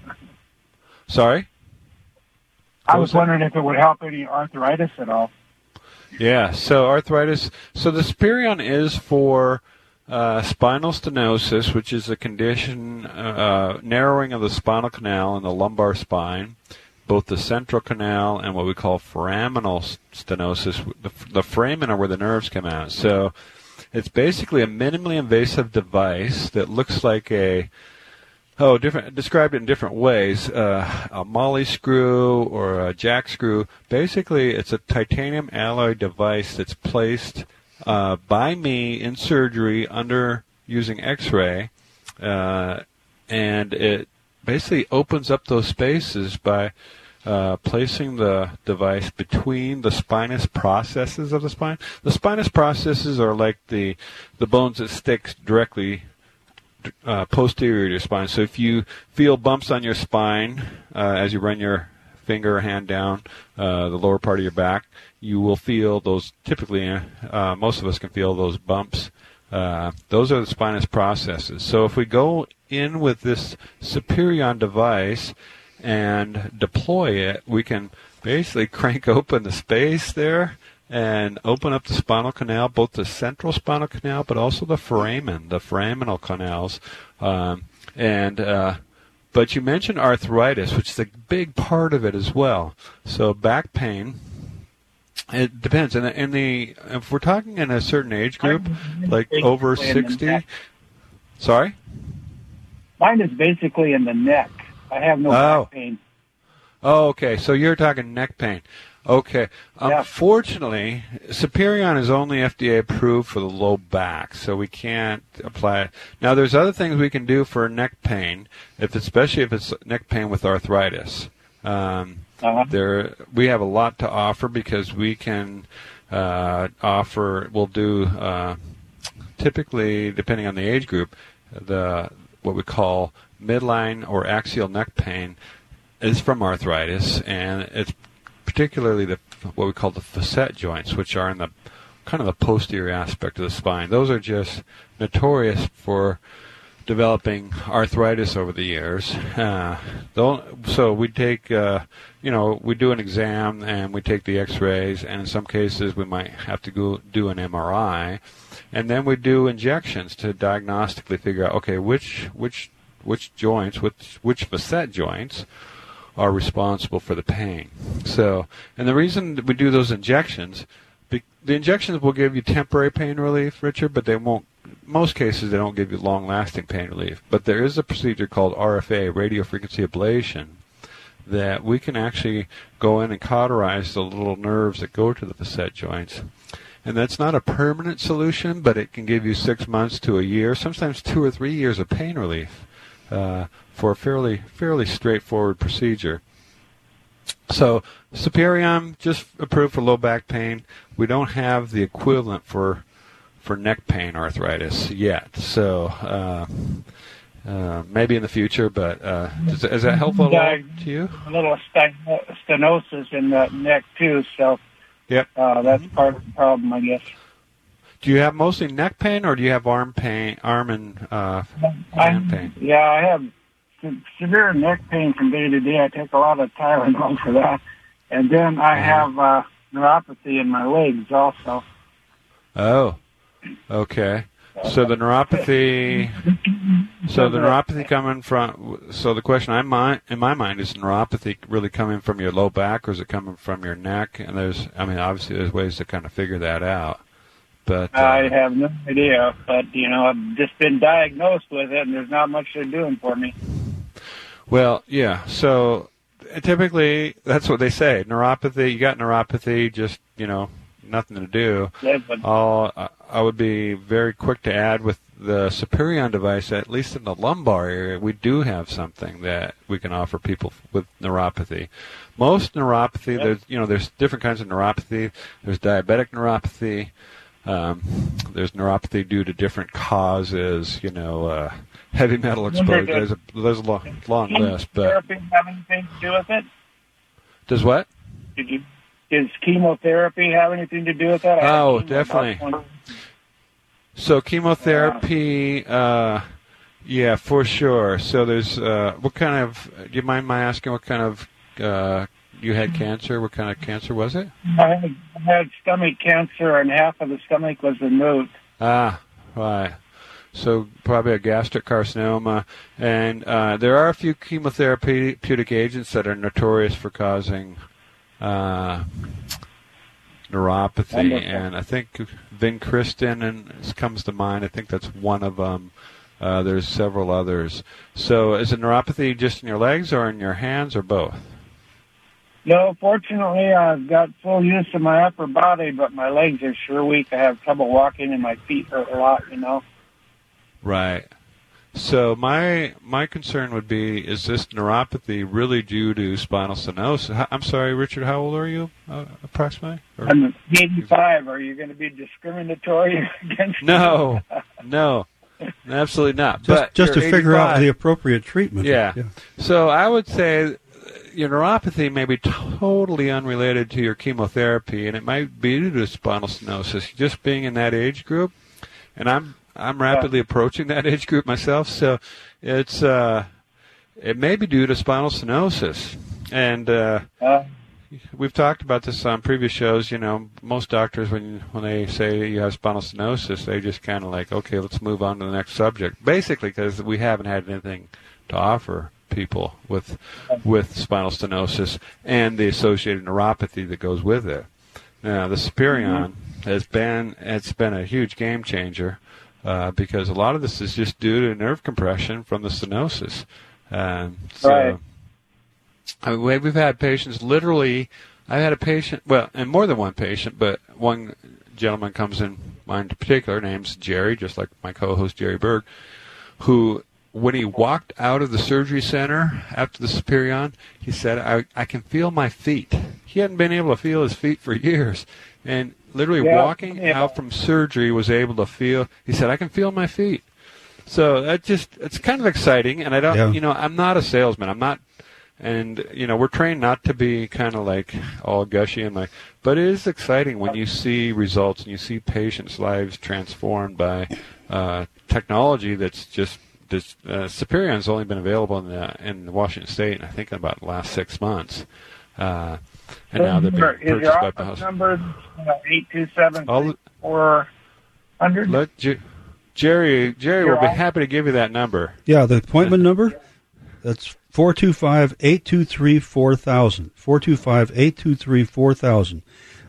Speaker 3: sorry.
Speaker 8: I was
Speaker 3: was
Speaker 8: wondering if it would help any arthritis at all.
Speaker 3: Yeah, so arthritis. So the Superion is for uh, spinal stenosis, which is a condition, uh, narrowing of the spinal canal in the lumbar spine, both the central canal and what we call foraminal stenosis. The, the foramen are where the nerves come out. So it's basically a minimally invasive device that looks like a Oh, different. Described in different ways. Uh, a molly screw or a jack screw. Basically, it's a titanium alloy device that's placed uh, by me in surgery under using X-ray, uh, and it basically opens up those spaces by uh, placing the device between the spinous processes of the spine. The spinous processes are like the the bones that stick directly uh, posterior to your spine. So if you feel bumps on your spine uh, as you run your finger or hand down uh, the lower part of your back, you will feel those. Typically, uh, most of us can feel those bumps. Those are the spinous processes. So if we go in with this Superion device and deploy it, we can basically crank open the space there and open up the spinal canal, both the central spinal canal, but also the foramen, the foraminal canals. Um, and uh, but you mentioned arthritis, which is a big part of it as well. So back pain. It depends, and in the if we're talking in a certain age group, like over
Speaker 8: Basically in the
Speaker 3: sixty. Sorry.
Speaker 8: Mine is basically in the neck. I have no
Speaker 3: Oh.
Speaker 8: back pain.
Speaker 3: Oh, okay. So you're talking neck pain. Okay.
Speaker 8: Yeah.
Speaker 3: Unfortunately, Superion is only FDA approved for the low back, so we can't apply it. Now, there's other things we can do for neck pain, if especially if it's neck pain with arthritis. Um,
Speaker 8: Uh-huh.
Speaker 3: there, we have a lot to offer because we can uh, offer. We'll do uh, typically, depending on the age group, the what we call midline or axial neck pain is from arthritis, and it's particularly the what we call the facet joints, which are in the kind of the posterior aspect of the spine. Those are just notorious for developing arthritis over the years. Uh, so we take, uh, you know, we do an exam and we take the X-rays, and in some cases we might have to go do an MRI, and then we do injections to diagnostically figure out, okay, which which which joints, which which facet joints are responsible for the pain. So, and the reason we do those injections, the injections will give you temporary pain relief, Richard, but they won't. Most cases, they don't give you long-lasting pain relief. But there is a procedure called RFA, radio frequency ablation, that we can actually go in and cauterize the little nerves that go to the facet joints. And that's not a permanent solution, but it can give you six months to a year, sometimes two or three years of pain relief uh, for a fairly fairly straightforward procedure. So Superion just approved for low back pain. We don't have the equivalent for for neck pain arthritis yet. So uh, uh, maybe in the future, but uh, does, is that helpful all to you?
Speaker 8: A little stenosis in the neck too, so
Speaker 3: Yep.
Speaker 8: uh, that's part of the problem, I guess.
Speaker 3: Do you have mostly neck pain, or do you have arm pain, arm and uh, hand
Speaker 8: I'm-
Speaker 3: pain?
Speaker 8: Yeah, I have severe neck pain from day to day. I take a lot of Tylenol for that, and then I have uh, neuropathy in my legs also.
Speaker 3: Oh, okay. So the neuropathy. So the neuropathy coming from. So the question I mind in my mind is neuropathy really coming from your low back, or is it coming from your neck? And there's, I mean, obviously there's ways to kind of figure that out. But uh,
Speaker 8: I have no idea, but you know, I've just been diagnosed with it, and there's not much they're doing for me.
Speaker 3: Well, yeah. So typically, that's what they say. Neuropathy. You got neuropathy. Just you know, nothing to do.
Speaker 8: Yeah, but
Speaker 3: I'll, I- I would be very quick to add with the Superion device. At least in the lumbar area, we do have something that we can offer people with neuropathy. Most neuropathy, there's you know, there's different kinds of neuropathy. There's diabetic neuropathy. Um, there's neuropathy due to different causes. You know, uh, heavy metal exposure. There's a there's a long, long list, but
Speaker 8: therapy have anything to do with it?
Speaker 3: does what?
Speaker 8: Did you? Does chemotherapy have anything to do with that? I
Speaker 3: Oh, definitely. So chemotherapy, uh, yeah, for sure. So there's uh, what kind of? Do you mind my asking what kind of? Uh, you had cancer. What kind of cancer was it?
Speaker 8: I had, stomach cancer, and half of the stomach was removed.
Speaker 3: Ah, right. So probably a gastric carcinoma, and uh, there are a few chemotherapeutic agents that are notorious for causing uh, neuropathy,
Speaker 8: Wonderful.
Speaker 3: and I think vincristine and comes to mind. I think that's one of them. Uh, there's several others. So is it neuropathy just in your legs or in your hands or both?
Speaker 8: No, fortunately, I've got full use of my upper body, but my legs are sure weak. I have trouble walking, and my feet hurt a lot. You know.
Speaker 3: Right. So my my concern would be: is this neuropathy really due to spinal stenosis? I'm sorry, Richard. How old are you, uh, approximately? Or-
Speaker 8: I'm 85. Are you going to be discriminatory against me?
Speaker 3: no, no, absolutely not.
Speaker 2: Just,
Speaker 3: but
Speaker 2: just to
Speaker 3: you're
Speaker 2: figure out the appropriate treatment.
Speaker 3: Yeah. So I would say your neuropathy may be totally unrelated to your chemotherapy, and it might be due to spinal stenosis. Just being in that age group, and I'm I'm rapidly approaching that age group myself, so it's uh, it may be due to spinal stenosis, and uh,
Speaker 8: Uh,
Speaker 3: we've talked about this on previous shows. You know, most doctors when when they say you have spinal stenosis, they just kind of like, okay, let's move on to the next subject. Basically, because we haven't had anything to offer people with with spinal stenosis and the associated neuropathy that goes with it. Now, the Superion has been it's been a huge game changer uh, because a lot of this is just due to nerve compression from the stenosis. Um, so,
Speaker 8: Right.
Speaker 3: I mean, we- we've had patients literally. I had a patient, well, and more than one patient, but one gentleman comes in mind in particular, name's Jerry, just like my co-host Jerry Berg, who, when he walked out of the surgery center after the Superion, he said, I, I can feel my feet. He hadn't been able to feel his feet for years. And literally
Speaker 8: Yeah,
Speaker 3: walking
Speaker 8: yeah.
Speaker 3: out from surgery was able to feel, he said, I can feel my feet. So that just, it's kind of exciting. And I don't,
Speaker 2: Yeah.
Speaker 3: you know, I'm not a salesman. I'm not, and you know, we're trained not to be kind of like all gushy and like, but it is exciting when you see results and you see patients' lives transformed by uh, technology that's just this uh, Superion's only been available in the in Washington State, I think, in about the last six months. Uh, and now they're being
Speaker 8: is your
Speaker 3: purchased by
Speaker 8: office
Speaker 3: Bauhaus.
Speaker 8: number eight two seven
Speaker 3: I'll
Speaker 8: four hundred?
Speaker 3: let Jer- Jerry Jerry
Speaker 8: Your
Speaker 3: will be happy to give you that number.
Speaker 2: Yeah, the appointment number, that's 425-823-4000. 425-823-4000.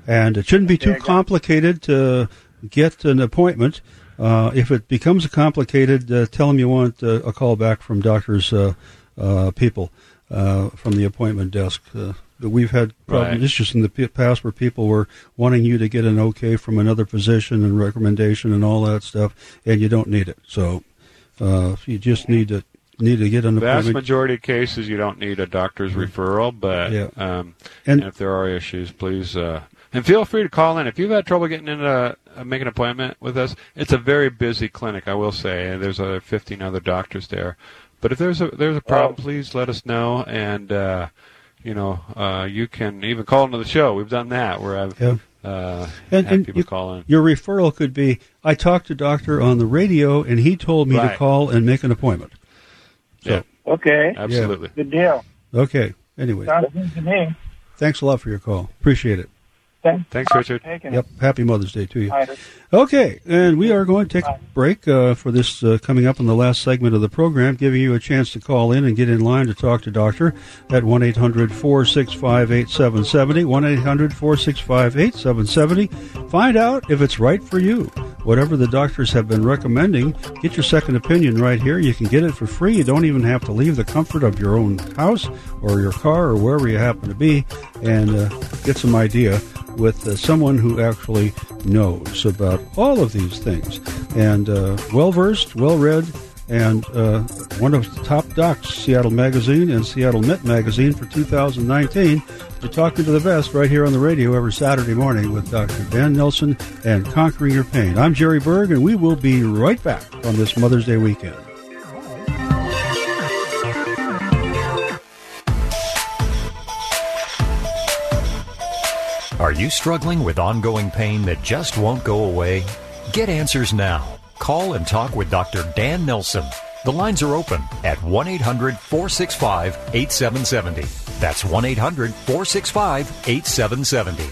Speaker 2: And it shouldn't be too
Speaker 8: Okay, I got it.
Speaker 2: complicated to get an appointment. Uh, if it becomes complicated, uh, tell them you want uh, a call back from doctors, uh, uh, people uh, from the appointment desk. Uh, we've had problems,
Speaker 3: Right.
Speaker 2: issues in the past where people were wanting you to get an okay from another physician and recommendation and all that stuff, and you don't need it. So uh, you just need to need to get an
Speaker 3: vast majority of cases you don't need a doctor's referral, but
Speaker 2: Yeah.
Speaker 3: um,
Speaker 2: And-
Speaker 3: and, if there are issues, please uh, and feel free to call in if you've had trouble getting in to uh, make an appointment with us. It's a very busy clinic, I will say, and there's uh, 15 other doctors there. But if there's a there's a problem, please let us know, and uh, you know uh, you can even call into the show. We've done that where I've
Speaker 2: Yeah.
Speaker 3: uh,
Speaker 2: And,
Speaker 3: had
Speaker 2: and
Speaker 3: people
Speaker 2: you-
Speaker 3: call in.
Speaker 2: your referral could be I talked to doctor on the radio and he told me to call and make an appointment. So
Speaker 3: Yeah.
Speaker 8: Okay.
Speaker 3: Absolutely.
Speaker 8: Good deal.
Speaker 2: Okay. Anyway,
Speaker 8: Sounds good to me.
Speaker 2: thanks a lot for your call. Appreciate it.
Speaker 8: Thanks,
Speaker 3: Thanks, Richard.
Speaker 2: Yep. Happy Mother's Day to you.
Speaker 8: Bye.
Speaker 2: Okay, and we are going to take a break uh, for this uh, coming up in the last segment of the program, giving you a chance to call in and get in line to talk to Doctor at 1 800 465 8770. 1 800 465 8770. Find out if it's right for you. Whatever the doctors have been recommending, get your second opinion right here. You can get it for free. You don't even have to leave the comfort of your own house or your car or wherever you happen to be and uh, get some idea with uh, someone who actually knows about all of these things and uh, well versed, well read, and uh, one of the top docs, Seattle Magazine and Seattle Met Magazine for 2019. We're talking to the best right here on the radio every Saturday morning with Dr. Dan Nelson and Conquering Your Pain. I'm Jerry Berg, and we will be right back on this Mother's Day weekend.
Speaker 1: Are you struggling with ongoing pain that just won't go away? Get answers now. Call and talk with Dr. Dan Nelson. The lines are open at 1 800 465 8770. That's 1 800 465 8770.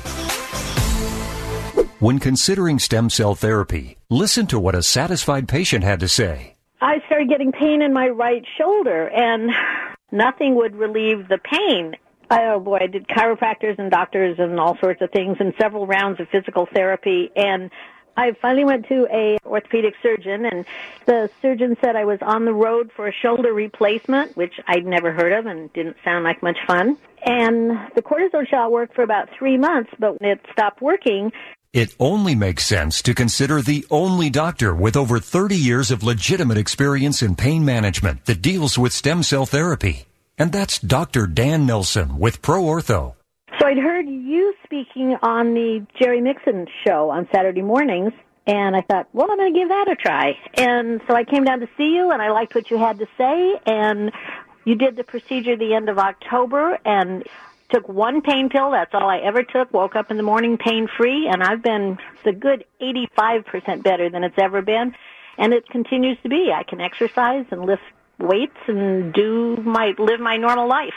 Speaker 1: When considering stem cell therapy, listen to what a satisfied patient had to say.
Speaker 9: I started getting pain in my right shoulder, and nothing would relieve the pain. Oh boy, I did chiropractors and doctors and all sorts of things, and several rounds of physical therapy, and I finally went to a orthopedic surgeon, and the surgeon said I was on the road for a shoulder replacement, which I'd never heard of and didn't sound like much fun. And the cortisone shot worked for about three months, but when it stopped working,
Speaker 1: It only makes sense to consider the only doctor with over 30 years of legitimate experience in pain management that deals with stem cell therapy. And that's Dr. Dan Nelson with Pro Ortho.
Speaker 9: So I'd heard you speaking on the Jerry Mixon show on Saturday mornings, and I thought, well, I'm going to give that a try. And so I came down to see you, and I liked what you had to say, and you did the procedure the end of October, and took one pain pill. That's all I ever took. Woke up in the morning pain free, and I've been a good 85% better than it's ever been, and it continues to be. I can exercise and lift weights and do my live my normal life.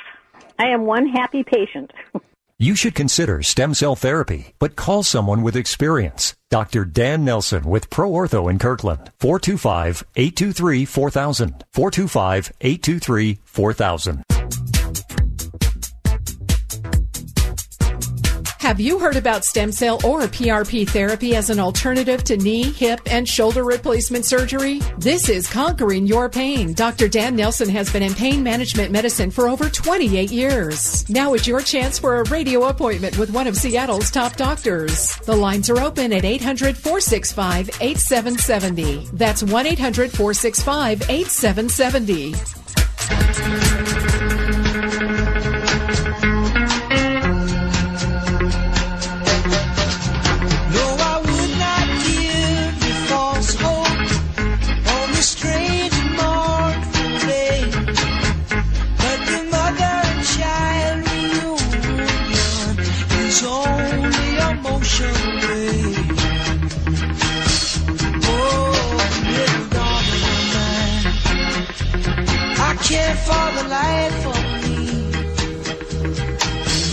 Speaker 9: I am one happy patient.
Speaker 1: You should consider stem cell therapy, but call someone with experience. Dr. Dan Nelson with Pro Ortho in Kirkland. 425-823-4000. 425-823-4000.
Speaker 5: Have you heard about stem cell or PRP therapy as an alternative to knee, hip, and shoulder replacement surgery? This is Conquering Your Pain. Dr. Dan Nelson has been in pain management medicine for over 28 years. Now is your chance for a radio appointment with one of Seattle's top doctors. The lines are open at 800 465 8770. That's 1 800 465 8770.
Speaker 7: I for the life of me.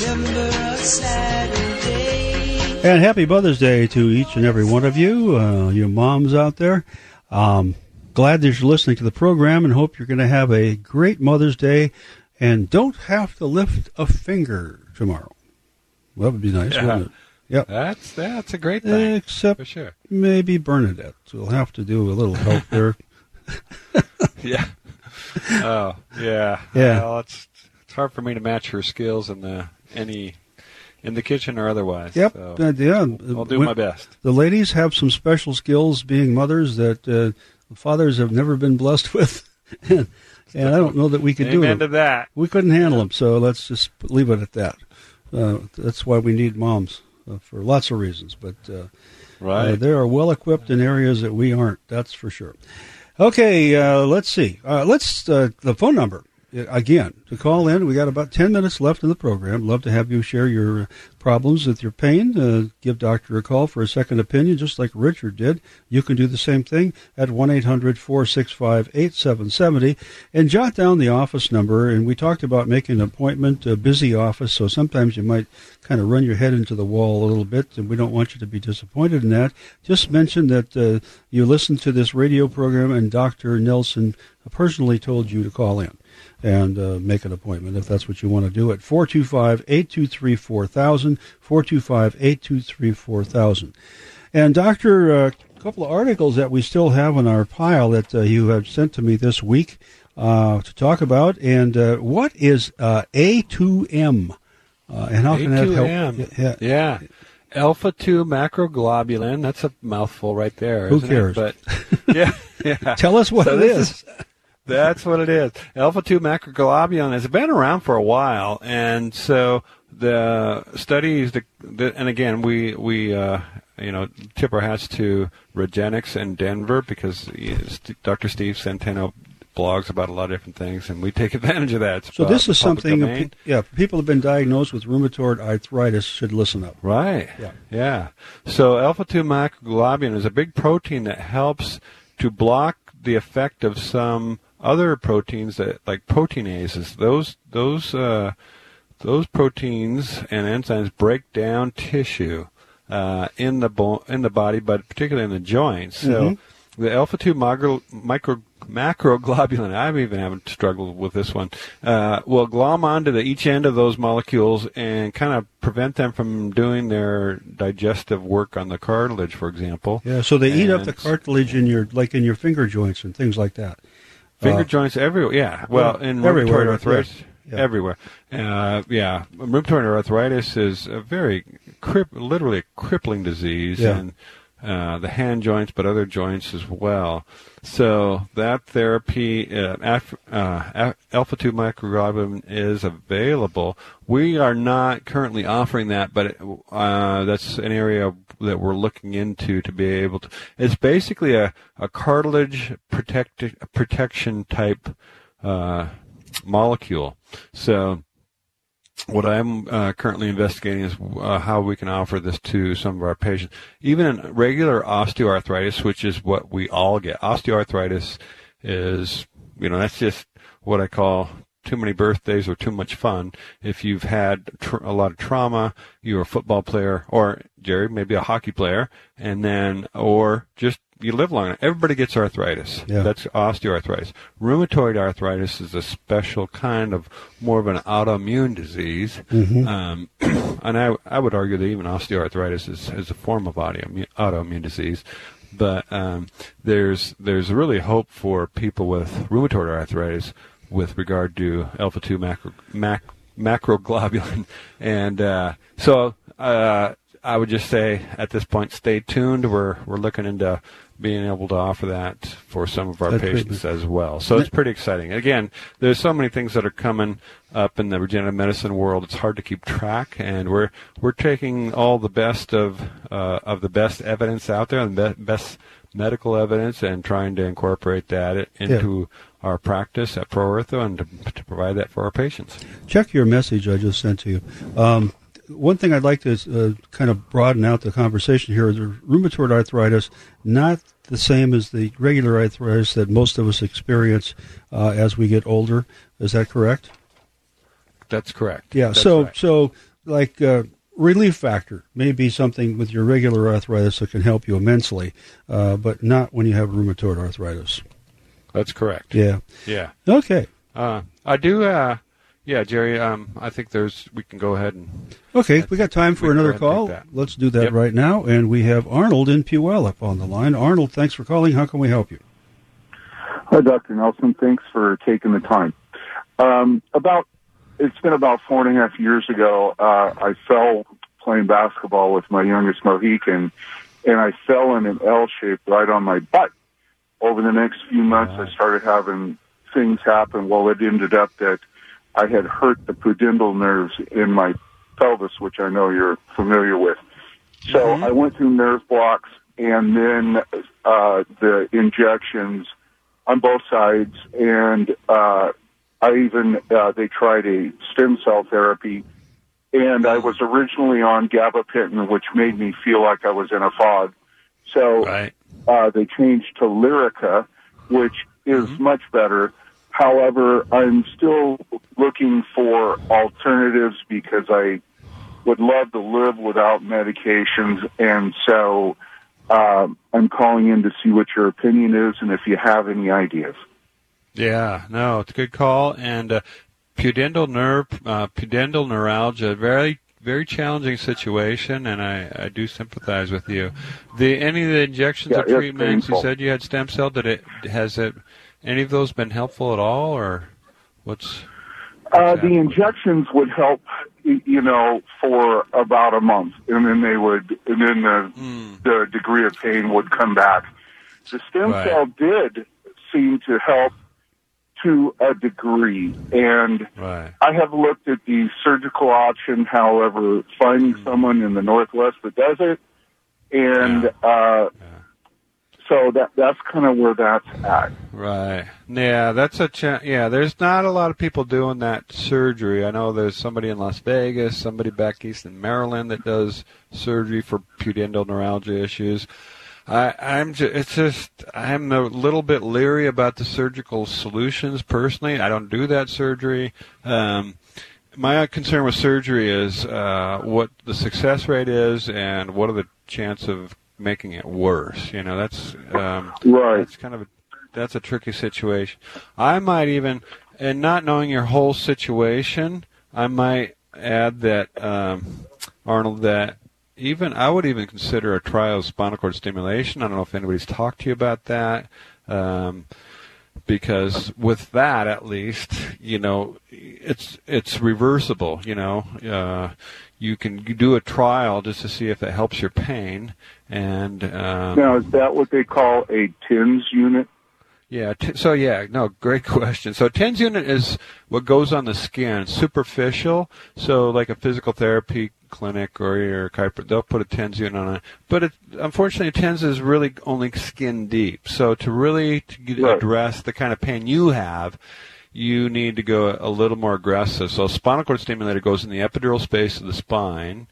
Speaker 7: Remember a Saturday.
Speaker 2: And happy Mother's Day to each and every one of you, uh, you moms out there. Um, glad that you're listening to the program and hope you're going to have a great Mother's Day and don't have to lift a finger tomorrow. Well, that would be nice,
Speaker 3: Yeah.
Speaker 2: wouldn't it? Yep.
Speaker 3: That's that's a great thing
Speaker 2: Except
Speaker 3: for sure.
Speaker 2: maybe Bernadette. We'll have to do a little help there.
Speaker 3: Yeah. Oh yeah.
Speaker 2: Yeah.
Speaker 3: Well, it's it's hard for me to match her skills in the any in the kitchen or otherwise.
Speaker 2: Yep.
Speaker 3: So
Speaker 2: uh, yeah.
Speaker 3: I'll do
Speaker 2: When-
Speaker 3: my best.
Speaker 2: The ladies have some special skills being mothers that uh, fathers have never been blessed with. and, and I don't know that we could do it.
Speaker 3: to that.
Speaker 2: We couldn't handle them, so let's just leave it at that. Uh, that's why we need moms uh, for lots of reasons. But uh,
Speaker 3: Right.
Speaker 2: uh, they are well equipped in areas that we aren't. That's for sure. Okay, uh, let's see. Uh, let's uh, the phone number again to call in. We got about ten minutes left in the program. Love to have you share your problems with your pain, uh, give Doctor a call for a second opinion, just like Richard did. You can do the same thing at 1 800 465 8770 and jot down the office number. And we talked about making an appointment, a busy office, so sometimes you might kind of run your head into the wall a little bit, and we don't want you to be disappointed in that. Just mention that uh, you listened to this radio program and Dr. Nelson personally told you to call in and uh, make an appointment if that's what you want to do at 425 823 4000. 425 823 4000. And, Doctor, a uh, couple of articles that we still have in our pile that uh, you have sent to me this week uh, to talk about. And uh, what is uh, A2M? and how
Speaker 3: A2M.
Speaker 2: can that
Speaker 3: help? Yeah. yeah. Alpha 2 macroglobulin. That's a mouthful right there.
Speaker 2: Who cares?
Speaker 3: It? But yeah, yeah.
Speaker 2: Tell us what so it is. is
Speaker 3: that's what it is. Alpha 2 macroglobulin has been around for a while, and so the studies, the, the, and again, we we uh, you know tip our hats to Regenexx in Denver because Dr. Steve Centeno blogs about a lot of different things, and we take advantage of that. It's
Speaker 2: so this is something, yeah, people have been diagnosed with rheumatoid arthritis should listen up.
Speaker 3: Right. Yeah. Yeah. So alpha two macroglobulin is a big protein that helps to block the effect of some other proteins that like proteinases those those uh, those proteins and enzymes break down tissue uh, in the bo- in the body, but particularly in the joints. So mm-hmm. the alpha two micro, micro macroglobulin. I'm even having struggled with this one. Uh, will glom onto the each end of those molecules and kind of prevent them from doing their digestive work on the cartilage, for example.
Speaker 2: Yeah, so they and eat up the cartilage in your like in your finger joints and things like that.
Speaker 3: Finger uh, joints everywhere. Yeah. Well, in rheumatoid arthritis, yeah. everywhere. Uh, yeah. Rheumatoid arthritis is a very, literally a crippling disease, yeah. and uh, the hand joints, but other joints as well. So that therapy, uh, af- uh, alpha two microglobulin is available. We are not currently offering that, but uh, that's an area that we're looking into to be able to. It's basically a, a cartilage protect, protection type uh, molecule. So what I'm uh, currently investigating is uh, how we can offer this to some of our patients. Even in regular osteoarthritis, which is what we all get. Osteoarthritis is, you know, that's just what I call too many birthdays or too much fun. If you've had tr- a lot of trauma, you're a football player, or Jerry, maybe a hockey player, and then, or just you live long enough. Everybody gets arthritis. Yeah. That's osteoarthritis. Rheumatoid arthritis is a special kind of more of an autoimmune disease. Mm-hmm. Um, and I, I would argue that even osteoarthritis is, is a form of autoimmune, autoimmune disease. But um, there's there's really hope for people with rheumatoid arthritis with regard to alpha two macro, mac, macroglobulin, and uh, so uh, I would just say at this point, stay tuned. We're we're looking into being able to offer that for some of our That's patients as well. So it's pretty exciting. Again, there's so many things that are coming up in the regenerative medicine world. It's hard to keep track, and we're we're taking all the best of uh, of the best evidence out there and the best medical evidence and trying to incorporate that into yeah. Our practice at ProOrtho and to, to, provide that for our patients.
Speaker 2: Check your message I just sent to you. Um, one thing I'd like to uh, kind of broaden out the conversation here is rheumatoid arthritis, not the same as the regular arthritis that most of us experience uh, as we get older. Is that correct?
Speaker 3: That's correct.
Speaker 2: Yeah.
Speaker 3: That's
Speaker 2: so
Speaker 3: right.
Speaker 2: so like uh, relief factor may be something with your regular arthritis that can help you immensely, uh, but not when you have rheumatoid arthritis.
Speaker 3: That's correct.
Speaker 2: Yeah.
Speaker 3: Yeah.
Speaker 2: Okay.
Speaker 3: Uh, I do. Uh, yeah, Jerry. Um, I think there's. We can go ahead and.
Speaker 2: Okay, we got time for another call. Let's do that yep. right now, and we have Arnold in Puyallup on the line. Arnold, thanks for calling. How can we help you?
Speaker 10: Hi, Dr. Nelson. Thanks for taking the time. Um, about it's been about four and a half years ago. Uh, I fell playing basketball with my youngest Mohican, and I fell in an L shape right on my butt. Over the next few months, I started having things happen. Well, it ended up that I had hurt the pudendal nerves in my pelvis, which I know you're familiar with. So mm-hmm. I went through nerve blocks and then uh, the injections on both sides, and uh, I even uh, they tried a stem cell therapy, and I was originally on gabapentin, which made me feel like I was in a fog. So
Speaker 3: Right.
Speaker 10: Uh, they changed to Lyrica, which is
Speaker 3: Mm-hmm.
Speaker 10: much better. However, I'm still looking for alternatives because I would love to live without medications, and so um, I'm calling in to see what your opinion is and if you have any ideas.
Speaker 3: Yeah, no, it's a good call. And uh, pudendal nerve, uh, pudendal neuralgia, very, very challenging situation, and I, I do sympathize with you. The any of the injections
Speaker 10: Yeah,
Speaker 3: or treatments you said you had stem cell. Did it has it any of those been helpful at all, or what's?
Speaker 10: Uh, the injections would help, you know, for about a month, and then they would, and then the the degree of pain would come back. The stem
Speaker 3: Right.
Speaker 10: cell did seem to help to a degree, and
Speaker 3: Right.
Speaker 10: I have looked at the surgical option. However, finding someone in the Northwest that does it, and uh, so that that's kind of where that's at.
Speaker 3: Right. Yeah, that's a cha- yeah. There's not a lot of people doing that surgery. I know there's somebody in Las Vegas, somebody back east in Maryland that does surgery for pudendal neuralgia issues. I, I'm just, it's just I'm a little bit leery about the surgical solutions personally. I don't do that surgery. Um, my concern with surgery is uh, what the success rate is and what are the chance of making it worse. You know, that's um,
Speaker 10: Right.
Speaker 3: That's kind of a that's a tricky situation. I might even, and not knowing your whole situation, I might add that um, Arnold that even I would even consider a trial of spinal cord stimulation. I don't know if anybody's talked to you about that. Um, because with that at least you know it's it's reversible you know uh, you can do a trial just to see if it helps your pain and um,
Speaker 10: Now, is that what they call a TINS unit?
Speaker 3: Yeah. T- so yeah, no, great question. So TENS unit is what goes on the skin, superficial. So like a physical therapy clinic or your chiropractor, they'll put a TENS unit on it. But it, unfortunately, TENS is really only skin deep. So to really to address the kind of pain you have, you need to go a little more aggressive. So spinal cord stimulator goes in the epidural space of the spine,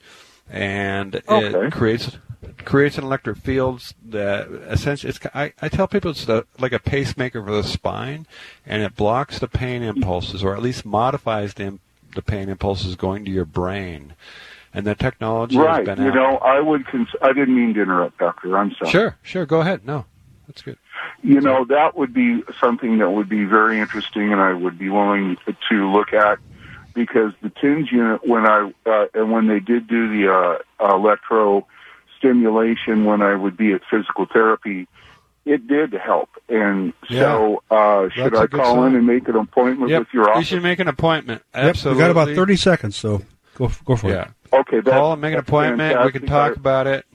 Speaker 3: and
Speaker 10: Okay.
Speaker 3: it creates creates an electric field that essentially it's I, I tell people it's the, like a pacemaker for the spine and it blocks the pain impulses or at least modifies the, the pain impulses going to your brain and the technology
Speaker 10: Right.
Speaker 3: has been
Speaker 10: You
Speaker 3: out.
Speaker 10: know, I would. Cons- I didn't mean to interrupt, Doctor. I'm sorry.
Speaker 3: sure sure go ahead no that's good
Speaker 10: You know, that would be something that would be very interesting, and I would be willing to look at because the TINS unit, when I uh, and when they did do the uh, electro stimulation, when I would be at physical therapy, it did help. And so, uh, should
Speaker 3: That's a
Speaker 10: I
Speaker 3: good
Speaker 10: call in and make an appointment
Speaker 3: yep
Speaker 10: with your office?
Speaker 3: you should make an appointment
Speaker 2: Yep, we
Speaker 3: absolutely
Speaker 2: got about 30 seconds, so go go for
Speaker 3: yeah
Speaker 2: it.
Speaker 10: Okay, that's,
Speaker 3: call and make an
Speaker 10: that's
Speaker 3: appointment. We can talk about it.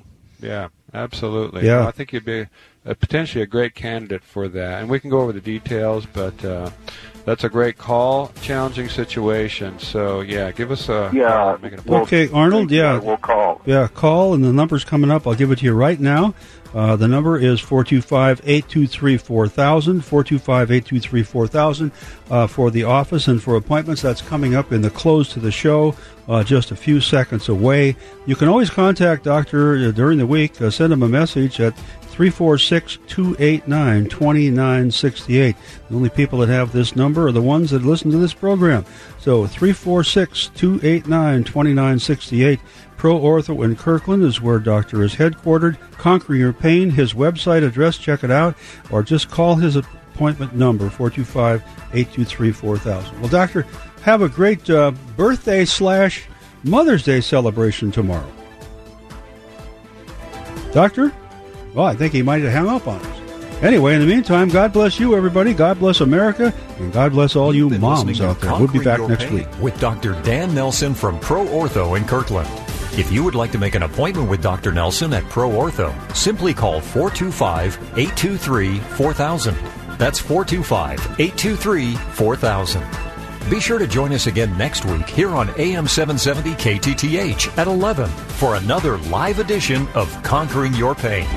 Speaker 3: Yeah, absolutely.
Speaker 2: Yeah.
Speaker 3: No, I think you'd be uh, potentially a great candidate for that, and we can go over the details. But uh, that's a great call. Challenging situation. So yeah, give us a
Speaker 10: Yeah.
Speaker 3: call and make an.
Speaker 2: Okay, Arnold,
Speaker 10: Thank
Speaker 2: yeah.
Speaker 10: we'll call.
Speaker 2: Yeah, call, and the number's coming up. I'll give it to you right now. Uh, the number is 425 823 4000, 425 823 4000 uh, for the office and for appointments. That's coming up in the close to the show, uh, just a few seconds away. You can always contact Doctor uh, during the week. Uh, send him a message at 346 289 2968. The only people that have this number are the ones that listen to this program. So 346 289 2968. Pro Ortho in Kirkland is where Doctor is headquartered. Conquer Your Pain, his website address, check it out, or just call his appointment number, 425 823 4000. Well, Doctor, have a great uh, birthday slash Mother's Day celebration tomorrow. Doctor? Well, I think he might have hung up on us. Anyway, in the meantime, God bless you, everybody. God bless America, and God bless all you moms out there. We'll be back next week.
Speaker 1: with Dr. Dan Nelson from Pro Ortho in Kirkland. If you would like to make an appointment with Dr. Nelson at Pro Ortho, simply call 425 823 4000. That's 425 823 4000. Be sure to join us again next week here on AM 770 KTTH at 11 for another live edition of Conquering Your Pain.